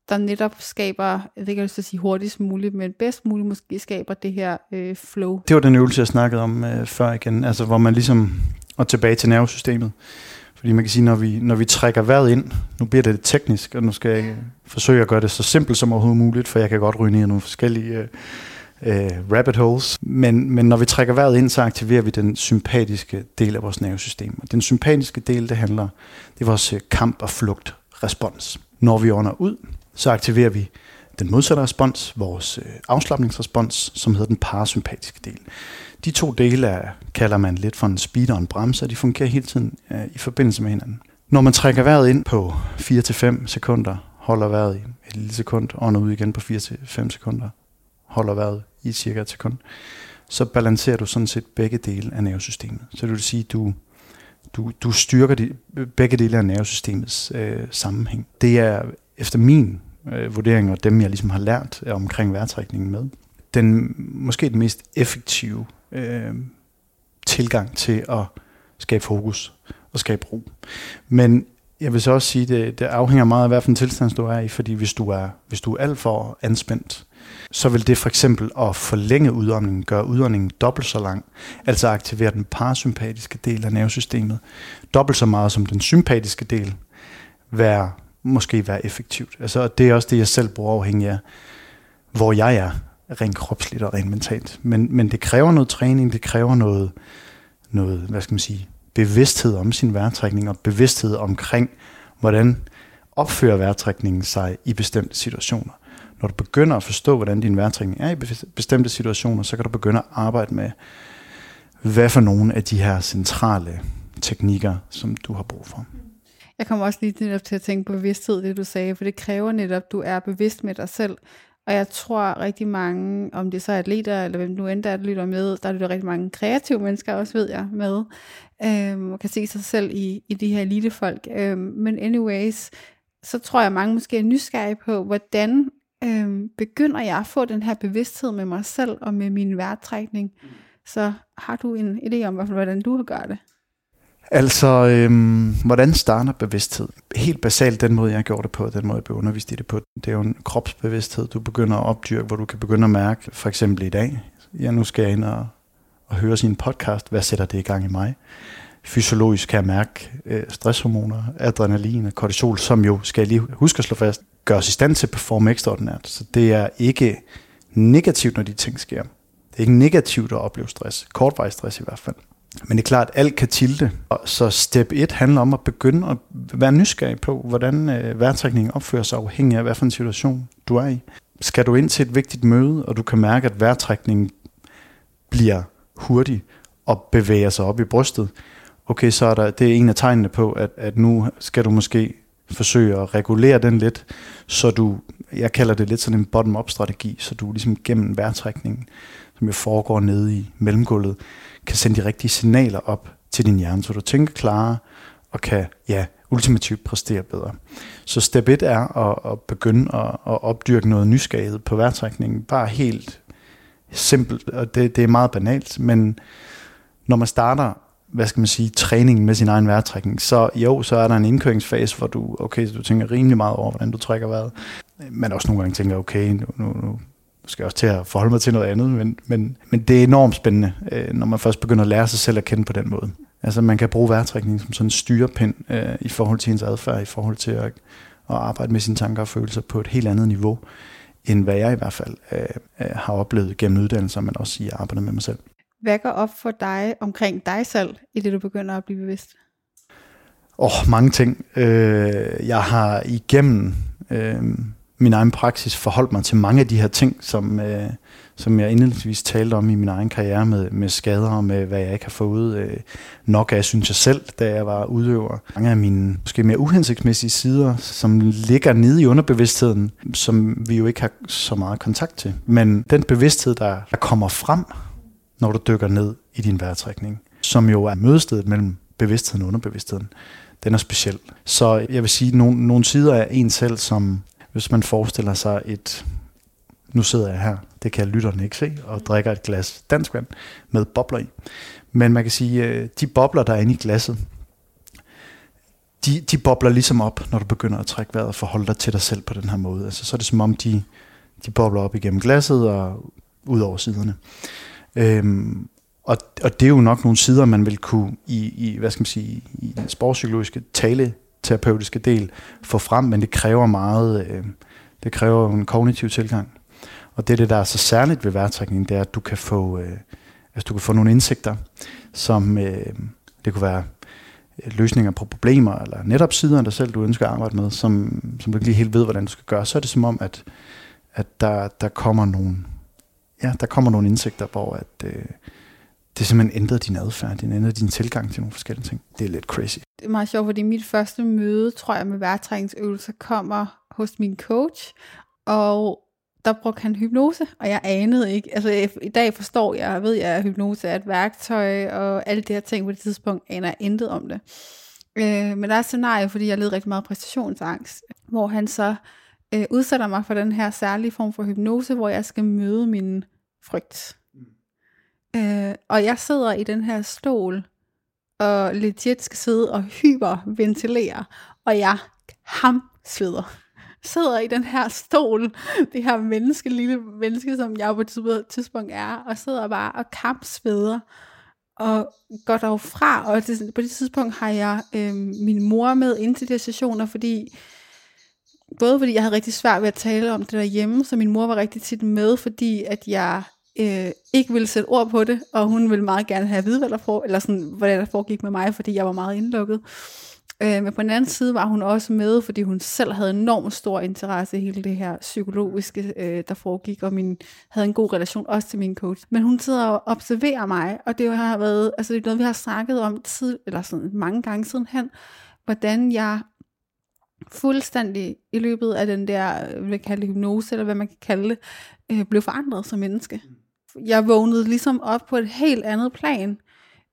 der netop skaber, jeg ved ikke, jeg sige hurtigst muligt, men bedst muligt måske skaber det her øh, flow. Det var den øvelse, jeg snakkede om øh, før igen, altså hvor man ligesom, og tilbage til nervesystemet, fordi man kan sige, når vi, når vi trækker vejret ind, nu bliver det lidt teknisk, og nu skal jeg forsøge at gøre det så simpelt som overhovedet muligt, for jeg kan godt ryge ned i nogle forskellige øh, øh rabbit holes. Men, men når vi trækker vejret ind, så aktiverer vi den sympatiske del af vores nervesystem. Og den sympatiske del, det handler, det er vores øh, kamp- og flugt respons. Når vi ånder ud, så aktiverer vi den modsatte respons, vores øh, afslappningsrespons, som hedder den parasympatiske del. De to dele er, kalder man lidt for en speeder og en bremse, og de fungerer hele tiden øh, i forbindelse med hinanden. Når man trækker vejret ind på 4-5 sekunder, holder vejret i et lille sekund, og ud igen på 4-5 sekunder, holder vejret i cirka et sekund, så balancerer du sådan set begge dele af nervesystemet. Så det vil sige, at du, du, du styrker de, begge dele af nervesystemets øh, sammenhæng. Det er efter min øh, vurderinger, og dem jeg ligesom har lært øh, omkring vejrtrækningen med, den måske den mest effektive øh, tilgang til at skabe fokus og skabe ro. Men jeg vil så også sige, det, det afhænger meget af, hvilken tilstand du er i, fordi hvis du er, hvis du er alt for anspændt, så vil det for eksempel at forlænge udåndingen, gøre udåndingen dobbelt så lang, altså aktivere den parasympatiske del af nervesystemet, dobbelt så meget som den sympatiske del, være, måske være effektivt. Altså, det er også det, jeg selv bruger afhængig af, hvor jeg er, rent kropsligt og rent mentalt. Men, men det kræver noget træning, det kræver noget, noget, hvad skal man sige, bevidsthed om sin vejrtrækning og bevidsthed omkring, hvordan opfører vejrtrækningen sig i bestemte situationer. Når du begynder at forstå, hvordan din vejrtrækning er i bestemte situationer, så kan du begynde at arbejde med, hvad for nogle af de her centrale teknikker, som du har brug for. Jeg kommer også lige netop til at tænke på bevidsthed, det du sagde, for det kræver netop, at du er bevidst med dig selv. Og jeg tror rigtig mange, om det så er atleter, eller hvem nu end der lytter med, der er det rigtig mange kreative mennesker også, ved jeg, med, øhm, og kan se sig selv i, i de her elitefolk. Øhm, men anyways, så tror jeg, mange måske er nysgerrige på, hvordan øhm, begynder jeg at få den her bevidsthed med mig selv og med min værtrækning. Så har du en idé om, hvordan du har gør det? Altså, øhm, hvordan starter bevidsthed? Helt basalt den måde, jeg gjorde det på, den måde, jeg blev undervist i det på, det er jo en kropsbevidsthed, du begynder at opdyrke, hvor du kan begynde at mærke, for eksempel i dag, jeg nu skal jeg ind og, og høre sin podcast, hvad sætter det i gang i mig? Fysiologisk kan jeg mærke øh, stresshormoner, adrenalin og kortisol, som jo, skal jeg lige huske at slå fast, gør os i stand til at performe ekstraordinært. Så det er ikke negativt, når de ting sker. Det er ikke negativt at opleve stress. Kortvarig stress i hvert fald. Men det er klart, at alt kan tilte. Så step 1 handler om at begynde at være nysgerrig på, hvordan øh, vejrtrækningen opfører sig afhængig af, hvad for en situation du er i. Skal du ind til et vigtigt møde, og du kan mærke, at vejrtrækningen bliver hurtig og bevæger sig op i brystet, okay, så er der, det er en af tegnene på, at, at nu skal du måske forsøge at regulere den lidt, så du, jeg kalder det lidt sådan en bottom-up strategi, så du ligesom gennem vejrtrækningen, som jo foregår nede i mellemgulvet, kan sende de rigtige signaler op til din hjerne, så du tænker klarere, og kan ja, ultimativt præstere bedre. Så step 1 er at, at begynde at, at opdyrke noget nysgerrighed på vejrtrækningen. Bare helt simpelt, og det, det er meget banalt, men når man starter hvad skal man sige, træningen med sin egen vejrtrækning, så jo, så er der en indkøringsfase, hvor du, okay, så du tænker rimelig meget over, hvordan du trækker vejret. Men også nogle gange tænker, okay, nu, nu, nu skal også til at forholde mig til noget andet, men, men, men det er enormt spændende, øh, når man først begynder at lære sig selv at kende på den måde. Altså man kan bruge vejrtrækning som sådan en styrepind øh, i forhold til ens adfærd, i forhold til at, at arbejde med sine tanker og følelser på et helt andet niveau, end hvad jeg i hvert fald øh, øh har oplevet gennem uddannelser, men også i arbejdet med mig selv. Hvad går op for dig omkring dig selv, i det du begynder at blive bevidst? Åh, oh, mange ting. Øh, jeg har igennem øh, min egen praksis forholdt mig til mange af de her ting, som, øh, som jeg indledningsvis talte om i min egen karriere med, med skader og med, hvad jeg ikke har fået øh, nok af, synes jeg selv, da jeg var udøver. Mange af mine måske mere uhensigtsmæssige sider, som ligger nede i underbevidstheden, som vi jo ikke har så meget kontakt til. Men den bevidsthed, der, der kommer frem, når du dykker ned i din vejrtrækning, som jo er mødestedet mellem bevidstheden og underbevidstheden, den er speciel. Så jeg vil sige, nogle, nogle sider af en selv, som hvis man forestiller sig et, nu sidder jeg her, det kan lytterne ikke se, og drikker et glas dansk vand med bobler i. Men man kan sige, øh, de bobler, der er inde i glasset, de, de bobler ligesom op, når du begynder at trække vejret og forholde dig til dig selv på den her måde. Altså, så er det som om, de, de bobler op igennem glasset og ud over siderne. Øhm, og, og det er jo nok nogle sider, man vil kunne i, i hvad skal man sige, i den sportspsykologiske tale terapeutiske del få frem, men det kræver meget, øh, det kræver en kognitiv tilgang. Og det, det der er så særligt ved vejrtrækning, det er, at du kan få, øh, altså du kan få nogle indsigter, som øh, det kunne være øh, løsninger på problemer, eller netop sider der selv, du ønsker at arbejde med, som, som du ikke lige helt ved, hvordan du skal gøre, så er det som om, at, at der, der kommer nogle, ja, der kommer nogle indsigter, hvor at, øh, det simpelthen ændrede din adfærd, det ændrede din tilgang til nogle forskellige ting. Det er lidt crazy. Det er meget sjovt, fordi mit første møde, tror jeg, med værtræningsøvelser kommer hos min coach, og der brugte han hypnose, og jeg anede ikke, altså i dag forstår jeg, jeg ved jeg, at hypnose er et værktøj, og alle de her ting på det tidspunkt, aner jeg intet om det. Øh, men der er et scenarie, fordi jeg led rigtig meget præstationsangst, hvor han så øh, udsætter mig for den her særlige form for hypnose, hvor jeg skal møde min frygt. Øh, og jeg sidder i den her stol, og legit skal sidde og hyperventilere, og jeg ham sveder. Sidder i den her stol, det her menneske, lille menneske, som jeg på et tidspunkt er, og sidder bare og kampsveder, og går dog fra, og det, på det tidspunkt har jeg øh, min mor med ind til de sessioner, fordi både fordi jeg havde rigtig svært ved at tale om det derhjemme, så min mor var rigtig tit med, fordi at jeg øh, ikke ville sætte ord på det, og hun ville meget gerne have at vide, hvad der, for, eller sådan, hvad der foregik med mig, fordi jeg var meget indlukket. Øh, men på den anden side var hun også med, fordi hun selv havde enormt stor interesse i hele det her psykologiske, øh, der foregik, og min, havde en god relation også til min coach. Men hun sidder og observerer mig, og det har været, altså det er noget, vi har snakket om tid, eller sådan mange gange siden hen, hvordan jeg fuldstændig i løbet af den der, hvad kalde det, hypnose, eller hvad man kan kalde det, øh, blev forandret som menneske. Jeg vågnede ligesom op på et helt andet plan,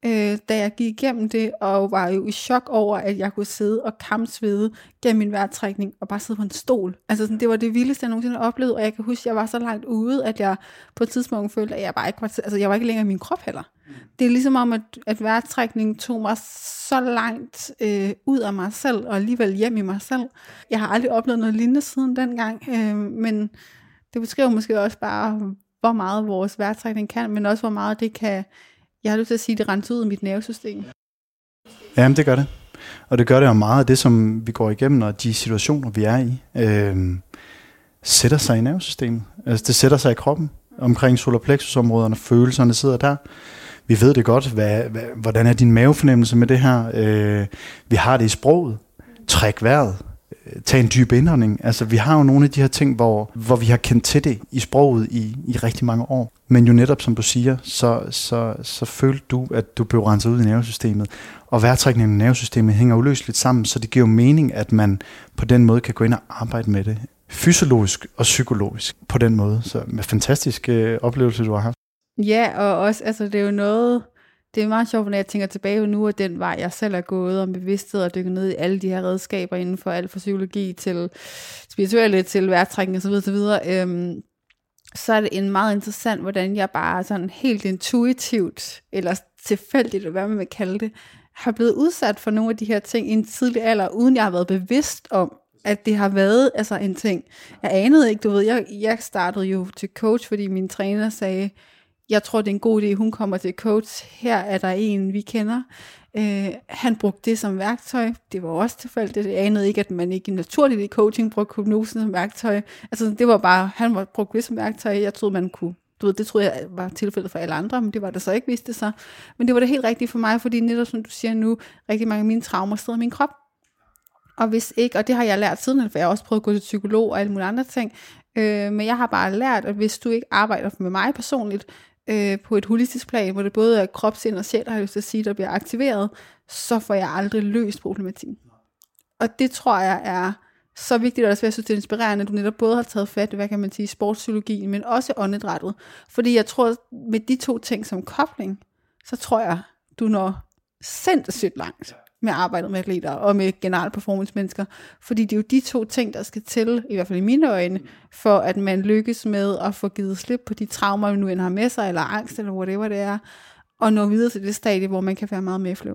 øh, da jeg gik igennem det, og var jo i chok over, at jeg kunne sidde og kampsvede gennem min vejrtrækning, og bare sidde på en stol. Altså sådan, det var det vildeste, jeg nogensinde oplevede, og jeg kan huske, at jeg var så langt ude, at jeg på et tidspunkt følte, at jeg bare ikke var, altså jeg var ikke længere i min krop heller. Det er ligesom om, at, at vejrtrækningen tog mig så langt øh, ud af mig selv, og alligevel hjem i mig selv. Jeg har aldrig oplevet noget lignende siden dengang, øh, men det beskriver måske også bare, hvor meget vores vejrtrækning kan, men også hvor meget det kan, jeg har lyst til at sige, det renser ud af mit nervesystem. Jamen det gør det. Og det gør det jo meget af det, som vi går igennem, og de situationer, vi er i, øh, sætter sig i nervesystemet. Altså det sætter sig i kroppen, omkring solarplexusområderne, følelserne sidder der. Vi ved det godt, hvad, hvad, hvordan er din mavefornemmelse med det her. Øh, vi har det i sproget. Træk vejret tage en dyb indånding. Altså, vi har jo nogle af de her ting, hvor, hvor vi har kendt til det i sproget i, i rigtig mange år. Men jo netop, som du siger, så, så, så følte du, at du blev renset ud i nervesystemet. Og vejrtrækningen i nervesystemet hænger uløseligt sammen, så det giver jo mening, at man på den måde kan gå ind og arbejde med det. Fysiologisk og psykologisk på den måde. Så med fantastisk øh, oplevelse, du har haft. Ja, og også, altså det er jo noget, det er meget sjovt, når jeg tænker tilbage på nu, at den vej, jeg selv er gået om bevidsthed og dykket ned i alle de her redskaber inden for alt fra psykologi til spirituelle, til værtrækning osv. osv. Øhm, så er det en meget interessant, hvordan jeg bare sådan helt intuitivt, eller tilfældigt, eller hvad man vil kalde det, har blevet udsat for nogle af de her ting i en tidlig alder, uden jeg har været bevidst om, at det har været altså en ting. Jeg anede ikke, du ved, jeg, jeg startede jo til coach, fordi min træner sagde, jeg tror, det er en god idé, hun kommer til coach. Her er der en, vi kender. Øh, han brugte det som værktøj. Det var også tilfældigt. Jeg anede ikke, at man ikke naturligt i coaching brugte hypnosen som værktøj. Altså, det var bare, han var brugt det som værktøj. Jeg troede, man kunne du ved, det troede jeg var tilfældet for alle andre, men det var det så ikke, vidste det sig. Men det var det helt rigtigt for mig, fordi netop som du siger nu, rigtig mange af mine traumer sidder i min krop. Og hvis ikke, og det har jeg lært siden, for jeg har også prøvet at gå til psykolog og alle mulige andre ting, øh, men jeg har bare lært, at hvis du ikke arbejder med mig personligt, øh, på et holistisk plan, hvor det både er krop, sind og sjæl, har jeg lyst til at sige, der bliver aktiveret, så får jeg aldrig løst problematikken. Og det tror jeg er så vigtigt, og også jeg synes, det er inspirerende, at du netop både har taget fat, i, hvad kan man sige, sportspsykologien, men også åndedrættet. Fordi jeg tror, med de to ting som kobling, så tror jeg, du når sindssygt langt med arbejdet med atleter og med generelt performance mennesker. Fordi det er jo de to ting, der skal til, i hvert fald i mine øjne, for at man lykkes med at få givet slip på de traumer, man nu end har med sig, eller angst, eller whatever det er, og nå videre til det stadie, hvor man kan være meget mere flow.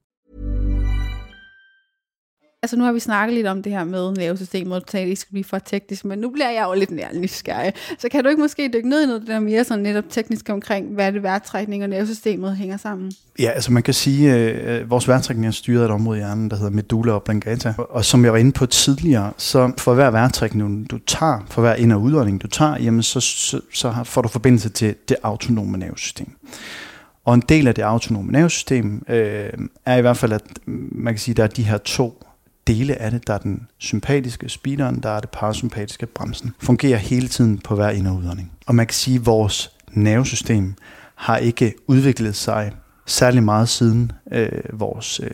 Altså nu har vi snakket lidt om det her med nervesystemet, og det ikke skal blive for teknisk, men nu bliver jeg jo lidt nær nysgerrig. Så kan du ikke måske dykke ned i noget der mere sådan netop teknisk omkring, hvad det værtrækning og nervesystemet hænger sammen? Ja, altså man kan sige, at øh, vores værtrækning er styret af et område i hjernen, der hedder medulla oblongata. Og som jeg var inde på tidligere, så for hver værtrækning, du tager, for hver ind- og udånding, du tager, jamen så, så, så får du forbindelse til det autonome nervesystem. Og en del af det autonome nervesystem øh, er i hvert fald, at man kan sige, at der er de her to dele af det. Der er den sympatiske speederen, der er det parasympatiske bremsen. Fungerer hele tiden på hver ind- og udånding. Og man kan sige, at vores nervesystem har ikke udviklet sig særlig meget siden øh, vores øh,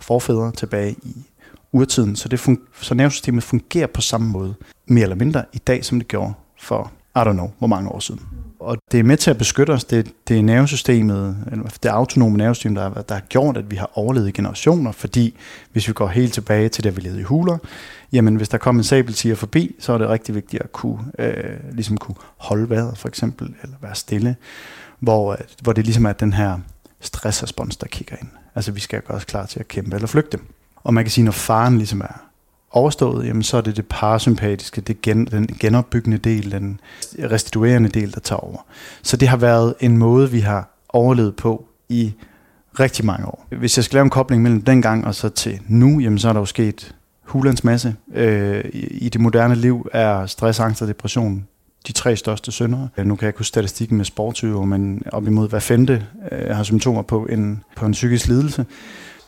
forfædre tilbage i urtiden. Så, det fun- så nervesystemet fungerer på samme måde, mere eller mindre i dag, som det gjorde for, I don't know, hvor mange år siden og det er med til at beskytte os. Det, det er nervesystemet, det autonome nervesystem, der, der har gjort, at vi har overlevet generationer, fordi hvis vi går helt tilbage til, da vi levede i huler, jamen hvis der kom en sabeltiger forbi, så er det rigtig vigtigt at kunne, øh, ligesom kunne holde vejret for eksempel, eller være stille, hvor, øh, hvor det ligesom er den her stressrespons, der kigger ind. Altså vi skal gøre os klar til at kæmpe eller flygte. Og man kan sige, når faren ligesom er overstået, jamen så er det det parasympatiske, det gen, den genopbyggende del, den restituerende del, der tager over. Så det har været en måde, vi har overlevet på i rigtig mange år. Hvis jeg skal lave en kobling mellem dengang og så til nu, jamen så er der jo sket hulens masse. Øh, I det moderne liv er stress, angst og depression de tre største syndere. Øh, nu kan jeg ikke huske statistikken med sportsøver, men op imod hver femte øh, har symptomer på en, på en psykisk lidelse.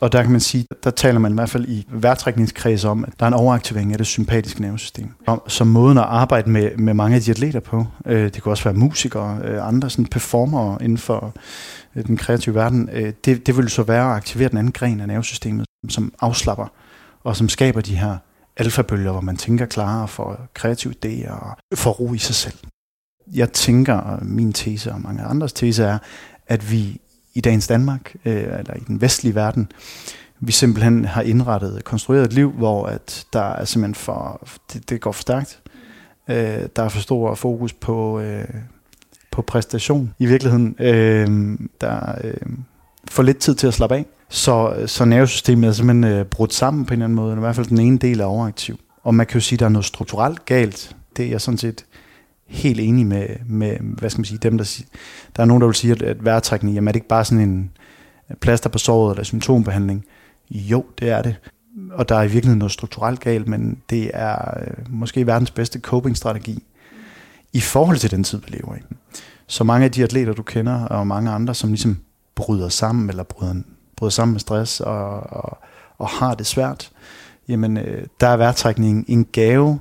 Og der kan man sige, der taler man i hvert fald i værtrækningskreds om, at der er en overaktivering af det sympatiske nervesystem. Og som måden at arbejde med, med mange af de atleter på, øh, det kan også være musikere, øh, andre sådan performere inden for øh, den kreative verden, øh, det, det vil så være at aktivere den anden gren af nervesystemet, som afslapper og som skaber de her alfabølger, hvor man tænker klarere for kreative idéer og får ro i sig selv. Jeg tænker, og min tese og mange andres tese er, at vi i dagens Danmark, øh, eller i den vestlige verden, vi simpelthen har indrettet, konstrueret et liv, hvor at der er simpelthen for, det, det går for stærkt. Øh, der er for stor fokus på, øh, på præstation i virkeligheden. Øh, der øh, for lidt tid til at slappe af. Så, så nervesystemet er simpelthen øh, brudt sammen på en eller anden måde. I hvert fald den ene del er overaktiv. Og man kan jo sige, at der er noget strukturelt galt. Det er jeg sådan set helt enig med, med hvad skal man sige, dem, der. Der er nogen, der vil sige, at, at vejrtrækning, jamen er det ikke bare sådan en plaster på såret eller symptombehandling? Jo, det er det. Og der er i virkeligheden noget strukturelt galt, men det er øh, måske verdens bedste coping-strategi i forhold til den tid, vi lever i. Så mange af de atleter, du kender, og mange andre, som ligesom bryder sammen, eller bryder bryder sammen med stress og, og, og har det svært, jamen øh, der er vejrtrækningen en gave,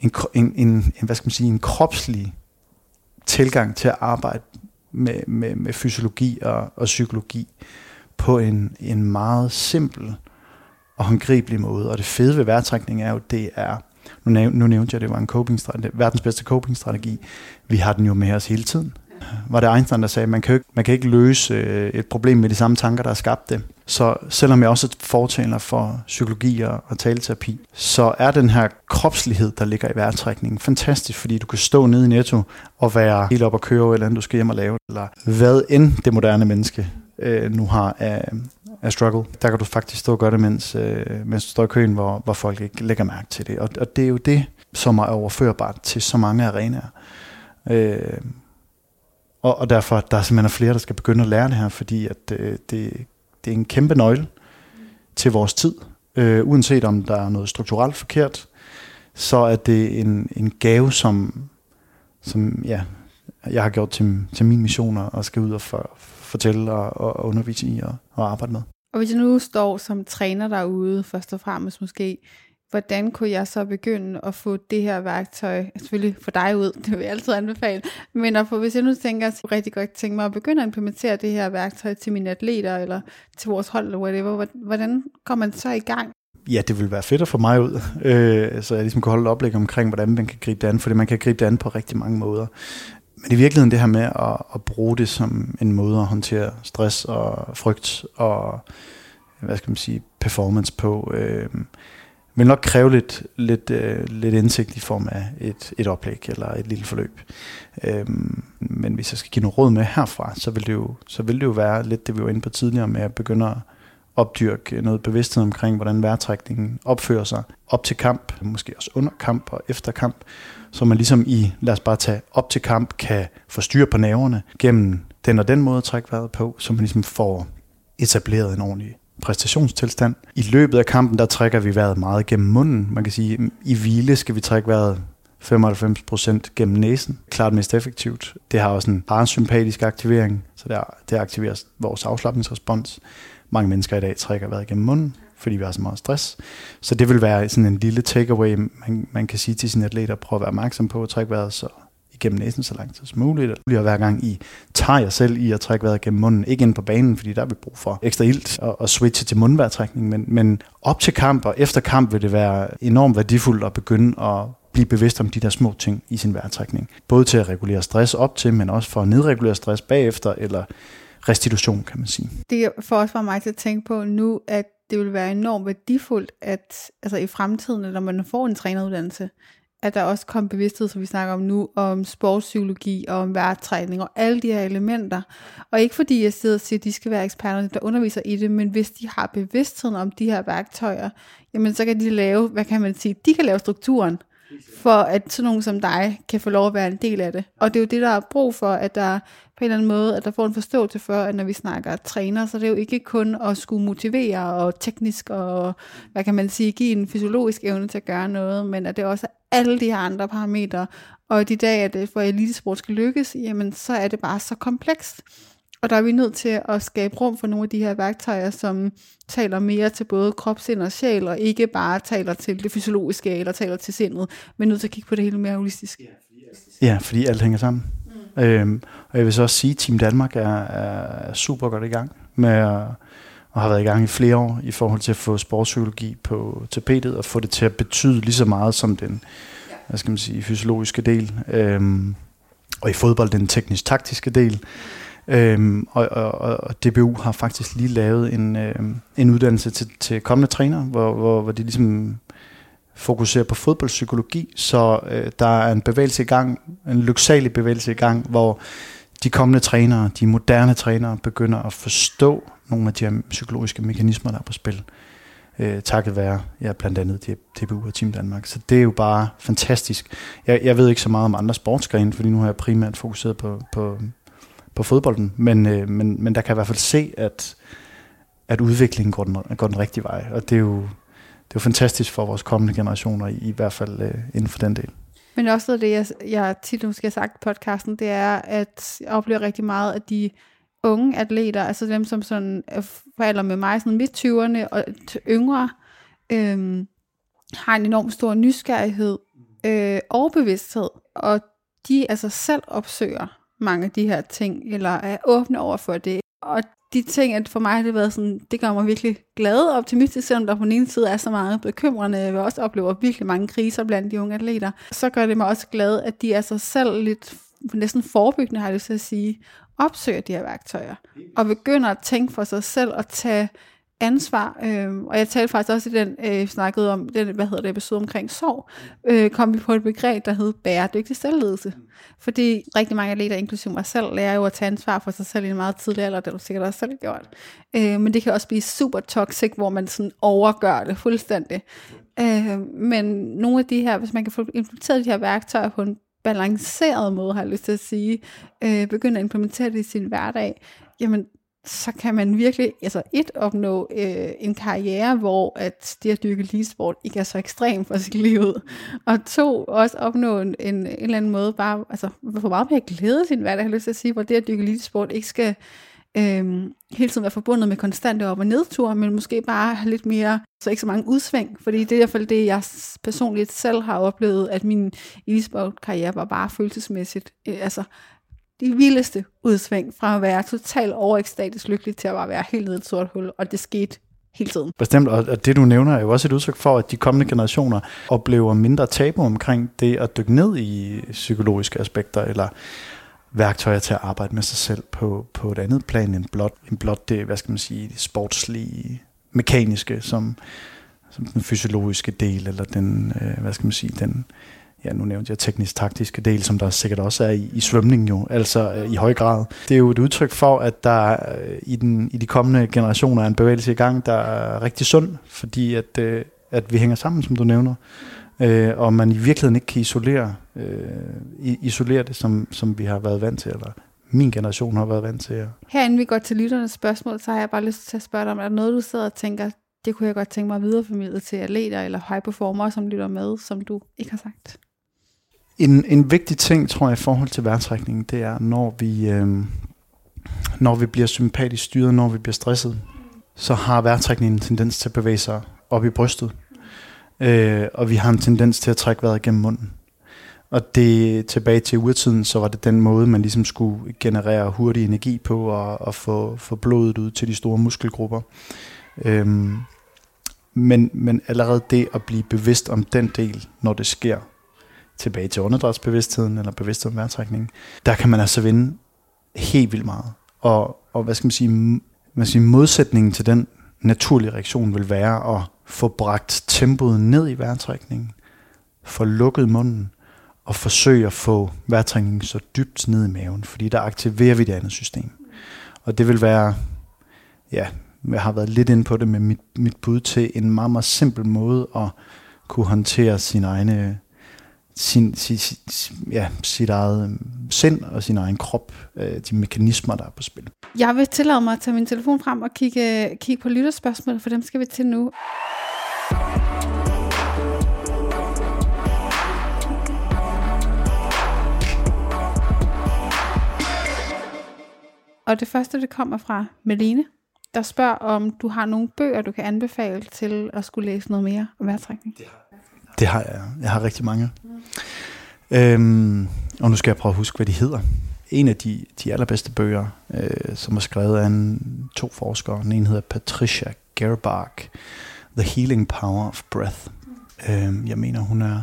en, en, en, en, hvad skal man sige, en kropslig tilgang til at arbejde med, med, med fysiologi og, og psykologi på en, en meget simpel og håndgribelig måde. Og det fede ved vejrtrækning er jo, det er, nu, næv, nu nævnte jeg, at det var en coping verdens bedste coping-strategi. Vi har den jo med os hele tiden var det Einstein, der sagde, at man kan, ikke, man kan ikke løse øh, et problem med de samme tanker, der har skabt det. Så selvom jeg også er fortaler for psykologi og, og taleterapi, så er den her kropslighed, der ligger i vejrtrækningen, fantastisk, fordi du kan stå nede i Netto og være helt op og køre, eller andet du skal hjem og lave, eller hvad end det moderne menneske øh, nu har af, af struggle. Der kan du faktisk stå og gøre det, mens, øh, mens du står i køen, hvor, hvor folk ikke lægger mærke til det. Og, og det er jo det, som er overførbart til så mange arenaer. Øh, og, og derfor der er simpelthen flere, der skal begynde at lære det her, fordi at, øh, det, det er en kæmpe nøgle til vores tid. Øh, uanset om der er noget strukturelt forkert, så er det en, en gave, som, som ja, jeg har gjort til, til min mission og skal ud og for, fortælle og, og undervise i og, og arbejde med. Og hvis jeg nu står som træner derude, først og fremmest måske, hvordan kunne jeg så begynde at få det her værktøj, selvfølgelig for dig ud, det vil jeg altid anbefale, men at få, hvis jeg nu tænker, at jeg rigtig godt tænke mig at begynde at implementere det her værktøj til mine atleter, eller til vores hold, eller whatever, hvordan kommer man så i gang? Ja, det vil være fedt at få mig ud, øh, så jeg ligesom kan holde et oplæg omkring, hvordan man kan gribe det an, fordi man kan gribe det an på rigtig mange måder. Men i virkeligheden det her med at, at bruge det som en måde at håndtere stress og frygt og, hvad skal man sige, performance på, øh, vil nok kræve lidt, lidt, øh, lidt indsigt i form af et, et oplæg eller et lille forløb. Øhm, men hvis jeg skal give noget råd med herfra, så vil, det jo, så vil det jo være lidt det, vi var inde på tidligere med at begynde at opdyrke noget bevidsthed omkring, hvordan vejrtrækningen opfører sig op til kamp, måske også under kamp og efter kamp, så man ligesom i, lad os bare tage op til kamp, kan få styr på nerverne gennem den og den måde at trække vejret på, så man ligesom får etableret en ordentlig præstationstilstand. I løbet af kampen, der trækker vi vejret meget gennem munden. Man kan sige, i hvile skal vi trække vejret 95% gennem næsen. Klart mest effektivt. Det har også en parasympatisk aktivering, så det, det aktiverer vores afslappningsrespons. Mange mennesker i dag trækker vejret gennem munden, fordi vi har så meget stress. Så det vil være sådan en lille takeaway, man, man kan sige til sine atleter, prøv at være opmærksom på at trække vejret så igennem næsen så lang tid som muligt. Og hver gang I tager jer selv i at trække vejret gennem munden, ikke ind på banen, fordi der er vi brug for ekstra ilt og, og switche til mundvejrtrækning, men, men op til kamp og efter kamp vil det være enormt værdifuldt at begynde at blive bevidst om de der små ting i sin vejrtrækning. Både til at regulere stress op til, men også for at nedregulere stress bagefter, eller restitution, kan man sige. Det får også for mig til at tænke på nu, at det vil være enormt værdifuldt, at altså i fremtiden, når man får en træneruddannelse, at der også kom bevidsthed, som vi snakker om nu, om sportspsykologi og om værtræning og alle de her elementer. Og ikke fordi jeg sidder og siger, at de skal være eksperterne, der underviser i det, men hvis de har bevidstheden om de her værktøjer, jamen så kan de lave, hvad kan man sige, de kan lave strukturen, for at sådan nogen som dig kan få lov at være en del af det. Og det er jo det, der er brug for, at der på en eller anden måde, at der får en forståelse for, at når vi snakker træner, så det er jo ikke kun at skulle motivere og teknisk og, hvad kan man sige, give en fysiologisk evne til at gøre noget, men at det også er alle de her andre parametre. Og de dage, at det for elitesport skal lykkes, jamen så er det bare så komplekst. Og der er vi nødt til at skabe rum for nogle af de her værktøjer, som taler mere til både krop, sind og sjæl, og ikke bare taler til det fysiologiske eller taler til sindet, men nødt til at kigge på det hele mere holistisk. Ja, fordi alt hænger sammen. Mm. Øhm, og jeg vil så også sige, at Team Danmark er, er super godt i gang med at, og har været i gang i flere år i forhold til at få sportspsykologi på tapetet og få det til at betyde lige så meget som den hvad skal man sige, fysiologiske del. Øhm, og i fodbold den teknisk-taktiske del. Øhm, og, og, og DBU har faktisk lige lavet en, øhm, en uddannelse til, til kommende træner, hvor, hvor, hvor de ligesom fokuserer på fodboldpsykologi, så øh, der er en bevægelse i gang, en lyksalig bevægelse i gang, hvor de kommende trænere, de moderne trænere, begynder at forstå nogle af de her psykologiske mekanismer, der er på spil. Øh, takket være ja, blandt andet DBU og Team Danmark. Så det er jo bare fantastisk. Jeg, jeg ved ikke så meget om andre sportsgrene, fordi nu har jeg primært fokuseret på, på, på fodbolden, men, øh, men, men der kan i hvert fald se, at, at udviklingen går den, går den rigtige vej, og det er jo, det er jo fantastisk for vores kommende generationer, i, i hvert fald øh, inden for den del. Men også noget af det, jeg, jeg tit måske har sagt i podcasten, det er, at jeg oplever rigtig meget, at de unge atleter, altså dem, som sådan øh, forældre med mig, sådan midt 20'erne og yngre, øhm, har en enorm stor nysgerrighed øh, og bevidsthed, og de altså selv opsøger mange af de her ting, eller er åbne over for det. Og de ting, at for mig har det været sådan, det gør mig virkelig glad og optimistisk, selvom der på den ene side er så meget bekymrende, jeg også oplever virkelig mange kriser blandt de unge atleter, så gør det mig også glad, at de er sig selv lidt næsten forebyggende, har jeg lyst til at sige, opsøger de her værktøjer, og begynder at tænke for sig selv og tage ansvar, øh, og jeg talte faktisk også i den, øh, snakkede om, den, hvad hedder det, episode omkring sorg, øh, kom vi på et begreb, der hed bæredygtig selvledelse. Fordi rigtig mange atleter, inklusive mig selv, lærer jo at tage ansvar for sig selv i en meget tidlig alder, det har du sikkert også selv gjort. Øh, men det kan også blive super toxic, hvor man sådan overgør det fuldstændig. Øh, men nogle af de her, hvis man kan få implementeret de her værktøjer på en balanceret måde, har jeg lyst til at sige, øh, begynde at implementere det i sin hverdag, jamen så kan man virkelig, altså et, opnå øh, en karriere, hvor at det at dyrke ligesport ikke er så ekstrem for sit liv, og to, også opnå en, en, en eller anden måde, bare, altså få meget mere glæde sin hverdag, har jeg lyst til at sige, hvor det at dyrke ligesport ikke skal øh, hele tiden være forbundet med konstante op- og nedture, men måske bare have lidt mere, så ikke så mange udsving, fordi det er i hvert fald det, jeg personligt selv har oplevet, at min e-sport-karriere var bare følelsesmæssigt, øh, altså de vildeste udsving fra at være totalt overekstatisk lykkelig til at bare være helt nede i et sort hul, og det skete hele tiden. Bestemt, og det du nævner er jo også et udtryk for, at de kommende generationer oplever mindre tabu omkring det at dykke ned i psykologiske aspekter, eller værktøjer til at arbejde med sig selv på, på et andet plan end blot, end blot det, hvad skal man sige, det sportslige, mekaniske, som, som den fysiologiske del, eller den, øh, hvad skal man sige, den, ja, nu nævnte jeg teknisk-taktiske del, som der sikkert også er i, i svømning jo, altså øh, i høj grad. Det er jo et udtryk for, at der øh, i, den, i de kommende generationer er en bevægelse i gang, der er rigtig sund, fordi at, øh, at vi hænger sammen, som du nævner, øh, og man i virkeligheden ikke kan isolere, øh, isolere det, som, som vi har været vant til, eller min generation har været vant til. Her inden vi går til lytternes spørgsmål, så har jeg bare lyst til at spørge dig, om er der noget, du sidder og tænker, det kunne jeg godt tænke mig at videreformidle til atleter eller high performer, som lytter med, som du ikke har sagt? En, en vigtig ting, tror jeg, i forhold til vejrtrækningen, det er, når vi, øh, når vi bliver sympatisk styret, når vi bliver stresset, så har vejrtrækningen en tendens til at bevæge sig op i brystet. Øh, og vi har en tendens til at trække vejret gennem munden. Og det tilbage til urtiden, så var det den måde, man ligesom skulle generere hurtig energi på og, og få, få blodet ud til de store muskelgrupper. Øhm, men, men allerede det at blive bevidst om den del, når det sker, tilbage til åndedrætsbevidstheden eller bevidsthed om vejrtrækning, der kan man altså vinde helt vildt meget. Og, og hvad skal man sige, man sige, modsætningen til den naturlige reaktion vil være at få bragt tempoet ned i vejrtrækningen, få lukket munden og forsøge at få vejrtrækningen så dybt ned i maven, fordi der aktiverer vi det andet system. Og det vil være, ja, jeg har været lidt inde på det med mit, mit bud til en meget, meget simpel måde at kunne håndtere sin egne sin, sin, sin, ja, sit eget øhm, sind og sin egen krop, øh, de mekanismer, der er på spil. Jeg vil tillade mig at tage min telefon frem og kigge, kigge på lytterspørgsmål, for dem skal vi til nu. Og det første, det kommer fra Melene, der spørger, om du har nogle bøger, du kan anbefale til at skulle læse noget mere om vejrtrækning. Det har, det har jeg. Jeg har rigtig mange. Mm. Øhm, og nu skal jeg prøve at huske, hvad de hedder. En af de, de allerbedste bøger, øh, som er skrevet af en, to forskere. Den ene hedder Patricia Gerbach, The Healing Power of Breath. Mm. Øhm, jeg mener, hun er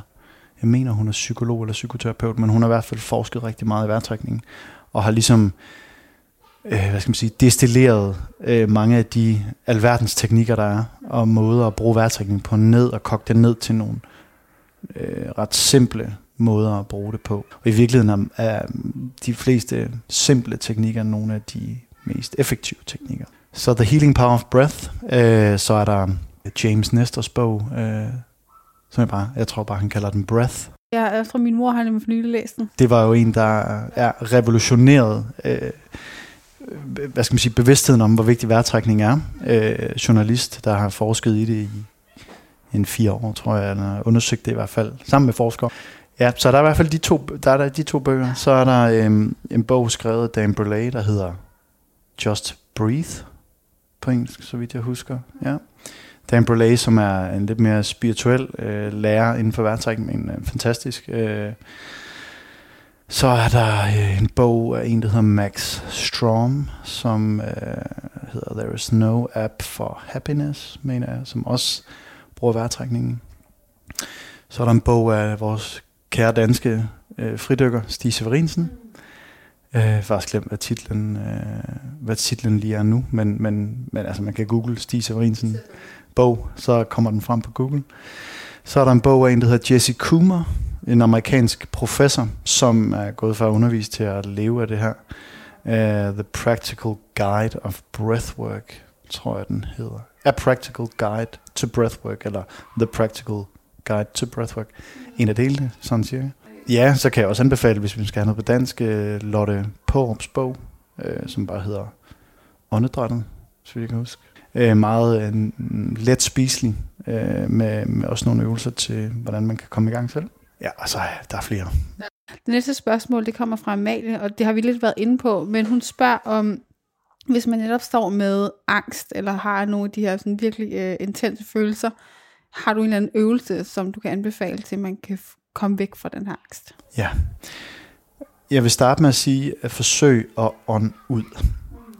jeg mener, hun er psykolog eller psykoterapeut, men hun har i hvert fald forsket rigtig meget i vejrtrækningen, og har ligesom øh, hvad skal man sige, destilleret øh, mange af de alverdens teknikker, der er, og måder at bruge vejrtrækning på ned og kogt det ned til nogle øh, ret simple måder at bruge det på. Og i virkeligheden er, er de fleste simple teknikker nogle af de mest effektive teknikker. Så The Healing Power of Breath, øh, så er der James Nestors bog, øh, som jeg bare, jeg tror bare, han kalder den Breath. Ja, jeg tror, min mor har nemlig for nylig læst den. Det var jo en, der er revolutioneret øh, hvad skal man sige, bevidstheden om, hvor vigtig vejrtrækning er. Øh, journalist, der har forsket i det i en fire år, tror jeg, eller undersøgt det i hvert fald, sammen med forskere. Ja, så der er i hvert fald de to, der er der de to bøger. Så er der øhm, en bog skrevet af Dan Brulé, der hedder Just Breathe, på engelsk, så vidt jeg husker. Ja. Dan Brulé, som er en lidt mere spirituel øh, lærer inden for værtrækning, men øh, fantastisk. Øh, så er der øh, en bog af en, der hedder Max Strom, som øh, hedder There is no app for happiness, mener jeg, som også bruger vejrtrækningen. Så er der en bog af vores kære danske øh, fridykker, Stig Severinsen. Jeg har faktisk glemt, hvad titlen, øh, hvad titlen lige er nu, men, men, men altså, man kan google Stig Severinsen bog, så kommer den frem på Google. Så er der en bog af en, der hedder Jesse Coomer, en amerikansk professor, som er gået fra at undervise til at leve af det her. Uh, The Practical Guide of Breathwork, tror jeg den hedder. A Practical Guide to Breathwork, eller The Practical Guide to Breathwork. En af delene, sådan cirka. Ja, så kan jeg også anbefale, hvis vi skal have noget på dansk, øh, Lotte Porups bog, øh, som bare hedder Åndedrættet, så jeg kan huske. Øh, meget øh, let spiselig, øh, med, med også nogle øvelser til, hvordan man kan komme i gang selv. Ja, og så øh, der er flere. Det næste spørgsmål, det kommer fra Amalie, og det har vi lidt været inde på, men hun spørger om, hvis man netop står med angst, eller har nogle af de her sådan virkelig øh, intense følelser, har du en eller anden øvelse, som du kan anbefale til, at man kan komme væk fra den her angst? Ja. Jeg vil starte med at sige, at forsøg at ånde ud.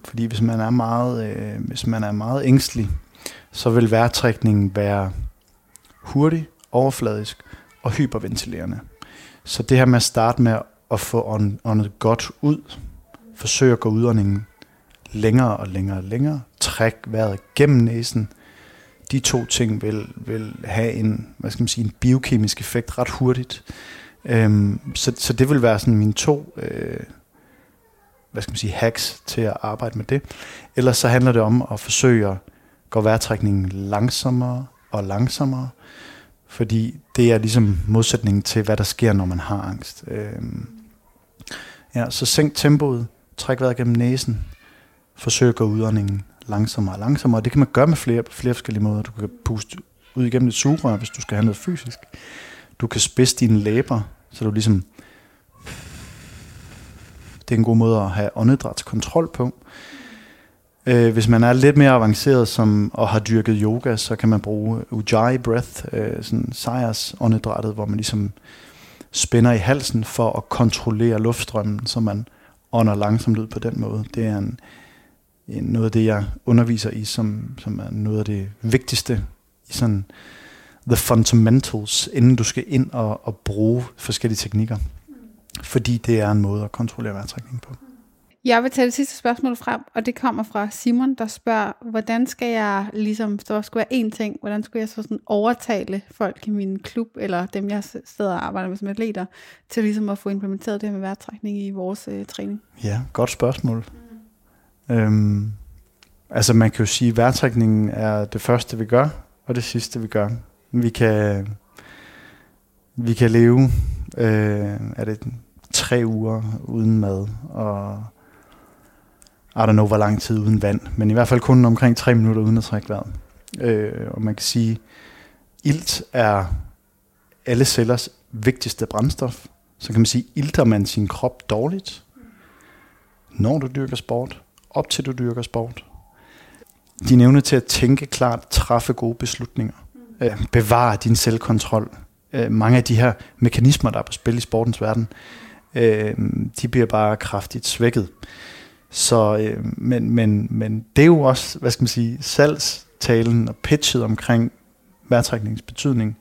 Fordi hvis man er meget, øh, hvis man er meget ængstelig, så vil vejrtrækningen være hurtig, overfladisk og hyperventilerende. Så det her med at starte med at få åndet godt ud, forsøg at gå udåndingen længere og længere og længere, træk vejret gennem næsen, de to ting vil, vil have en, hvad skal man sige, en biokemisk effekt ret hurtigt. Øhm, så, så det vil være sådan mine to øh, hvad skal man sige, hacks til at arbejde med det. Ellers så handler det om at forsøge at gå vejrtrækningen langsommere og langsommere, fordi det er ligesom modsætningen til, hvad der sker, når man har angst. Øhm, ja, så sænk tempoet, træk vejret gennem næsen, forsøge at gå udåndingen langsommere og langsommere. Det kan man gøre med flere, flere forskellige måder. Du kan puste ud igennem et sugerør, hvis du skal have noget fysisk. Du kan spidse dine læber, så du ligesom... Det er en god måde at have åndedrætskontrol på. Øh, hvis man er lidt mere avanceret som, og har dyrket yoga, så kan man bruge Ujjayi Breath, øh, sådan sejers åndedrættet, hvor man ligesom spænder i halsen for at kontrollere luftstrømmen, så man ånder langsomt ud på den måde. Det er en, en, noget af det, jeg underviser i, som, som er noget af det vigtigste i sådan the fundamentals, inden du skal ind og, og bruge forskellige teknikker. Fordi det er en måde at kontrollere vejrtrækning på. Jeg vil tage det sidste spørgsmål frem, og det kommer fra Simon, der spørger, hvordan skal jeg, ligesom, der skulle være én ting, hvordan skulle jeg så sådan overtale folk i min klub, eller dem, jeg sidder og arbejder med som atleter, til ligesom at få implementeret det her med vejrtrækning i vores øh, træning? Ja, godt spørgsmål. Øhm, altså man kan jo sige, at vejrtrækningen er det første, vi gør, og det sidste, vi gør. Vi kan, vi kan leve, øh, er det tre uger uden mad, og i don't know, hvor lang tid uden vand, men i hvert fald kun omkring tre minutter uden at trække vejret. Øh, og man kan sige, ilt er alle cellers vigtigste brændstof. Så kan man sige, ilter man sin krop dårligt, når du dyrker sport, op til du dyrker sport. Din evne til at tænke klart, træffe gode beslutninger, øh, bevare din selvkontrol. Øh, mange af de her mekanismer, der er på spil i sportens verden, øh, de bliver bare kraftigt svækket. Så, øh, men, men, men det er jo også, hvad skal man sige, salgstalen og pitchet omkring vejrtrækningens betydning,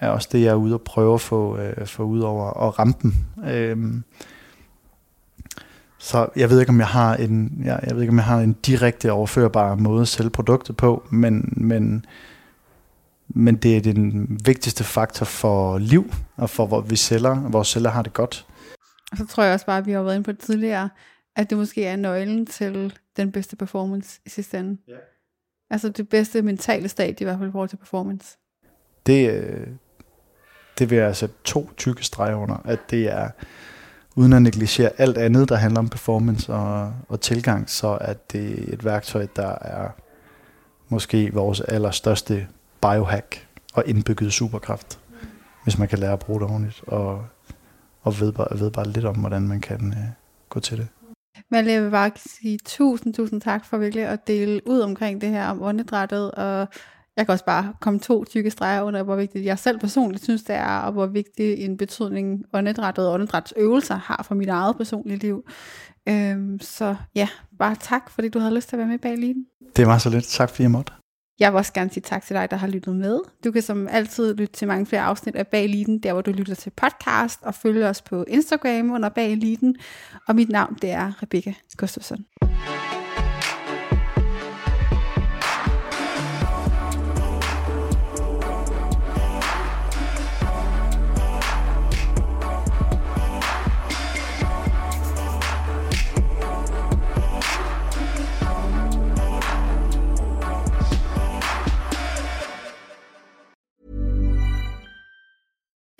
er også det, jeg er ude og prøve at få, øh, få ud over og rampen. Øh, så jeg ved ikke, om jeg har en, jeg, jeg ved ikke, om jeg har en direkte overførbar måde at sælge produktet på, men, men, men det er den vigtigste faktor for liv, og for hvor vi sælger, vores celler har det godt. Og så tror jeg også bare, at vi har været inde på det tidligere, at det måske er nøglen til den bedste performance i sidste ende. Ja. Altså det bedste mentale stadie i hvert fald i forhold til performance. Det, øh, det vil jeg sætte to tykke streger under, at det er, uden at negligere alt andet, der handler om performance og, og tilgang, så er det et værktøj, der er måske vores allerstørste biohack og indbygget superkraft, hvis man kan lære at bruge det ordentligt, og, og ved, bare, ved bare lidt om, hvordan man kan øh, gå til det. Men jeg vil bare sige tusind, tusind tak for virkelig at dele ud omkring det her om åndedrættet, og jeg kan også bare komme to tykke streger under, hvor vigtigt jeg selv personligt synes, det er, og hvor vigtig en betydning åndedrættet og åndedrætsøvelser har for mit eget personlige liv. Øhm, så ja, bare tak, fordi du havde lyst til at være med bag lige. Det var så lidt. Tak fordi jeg måtte. Jeg vil også gerne sige tak til dig, der har lyttet med. Du kan som altid lytte til mange flere afsnit af Bag Eliten, der hvor du lytter til podcast, og følge os på Instagram under Bag Eliten. Og mit navn, det er Rebecca Gustafsson.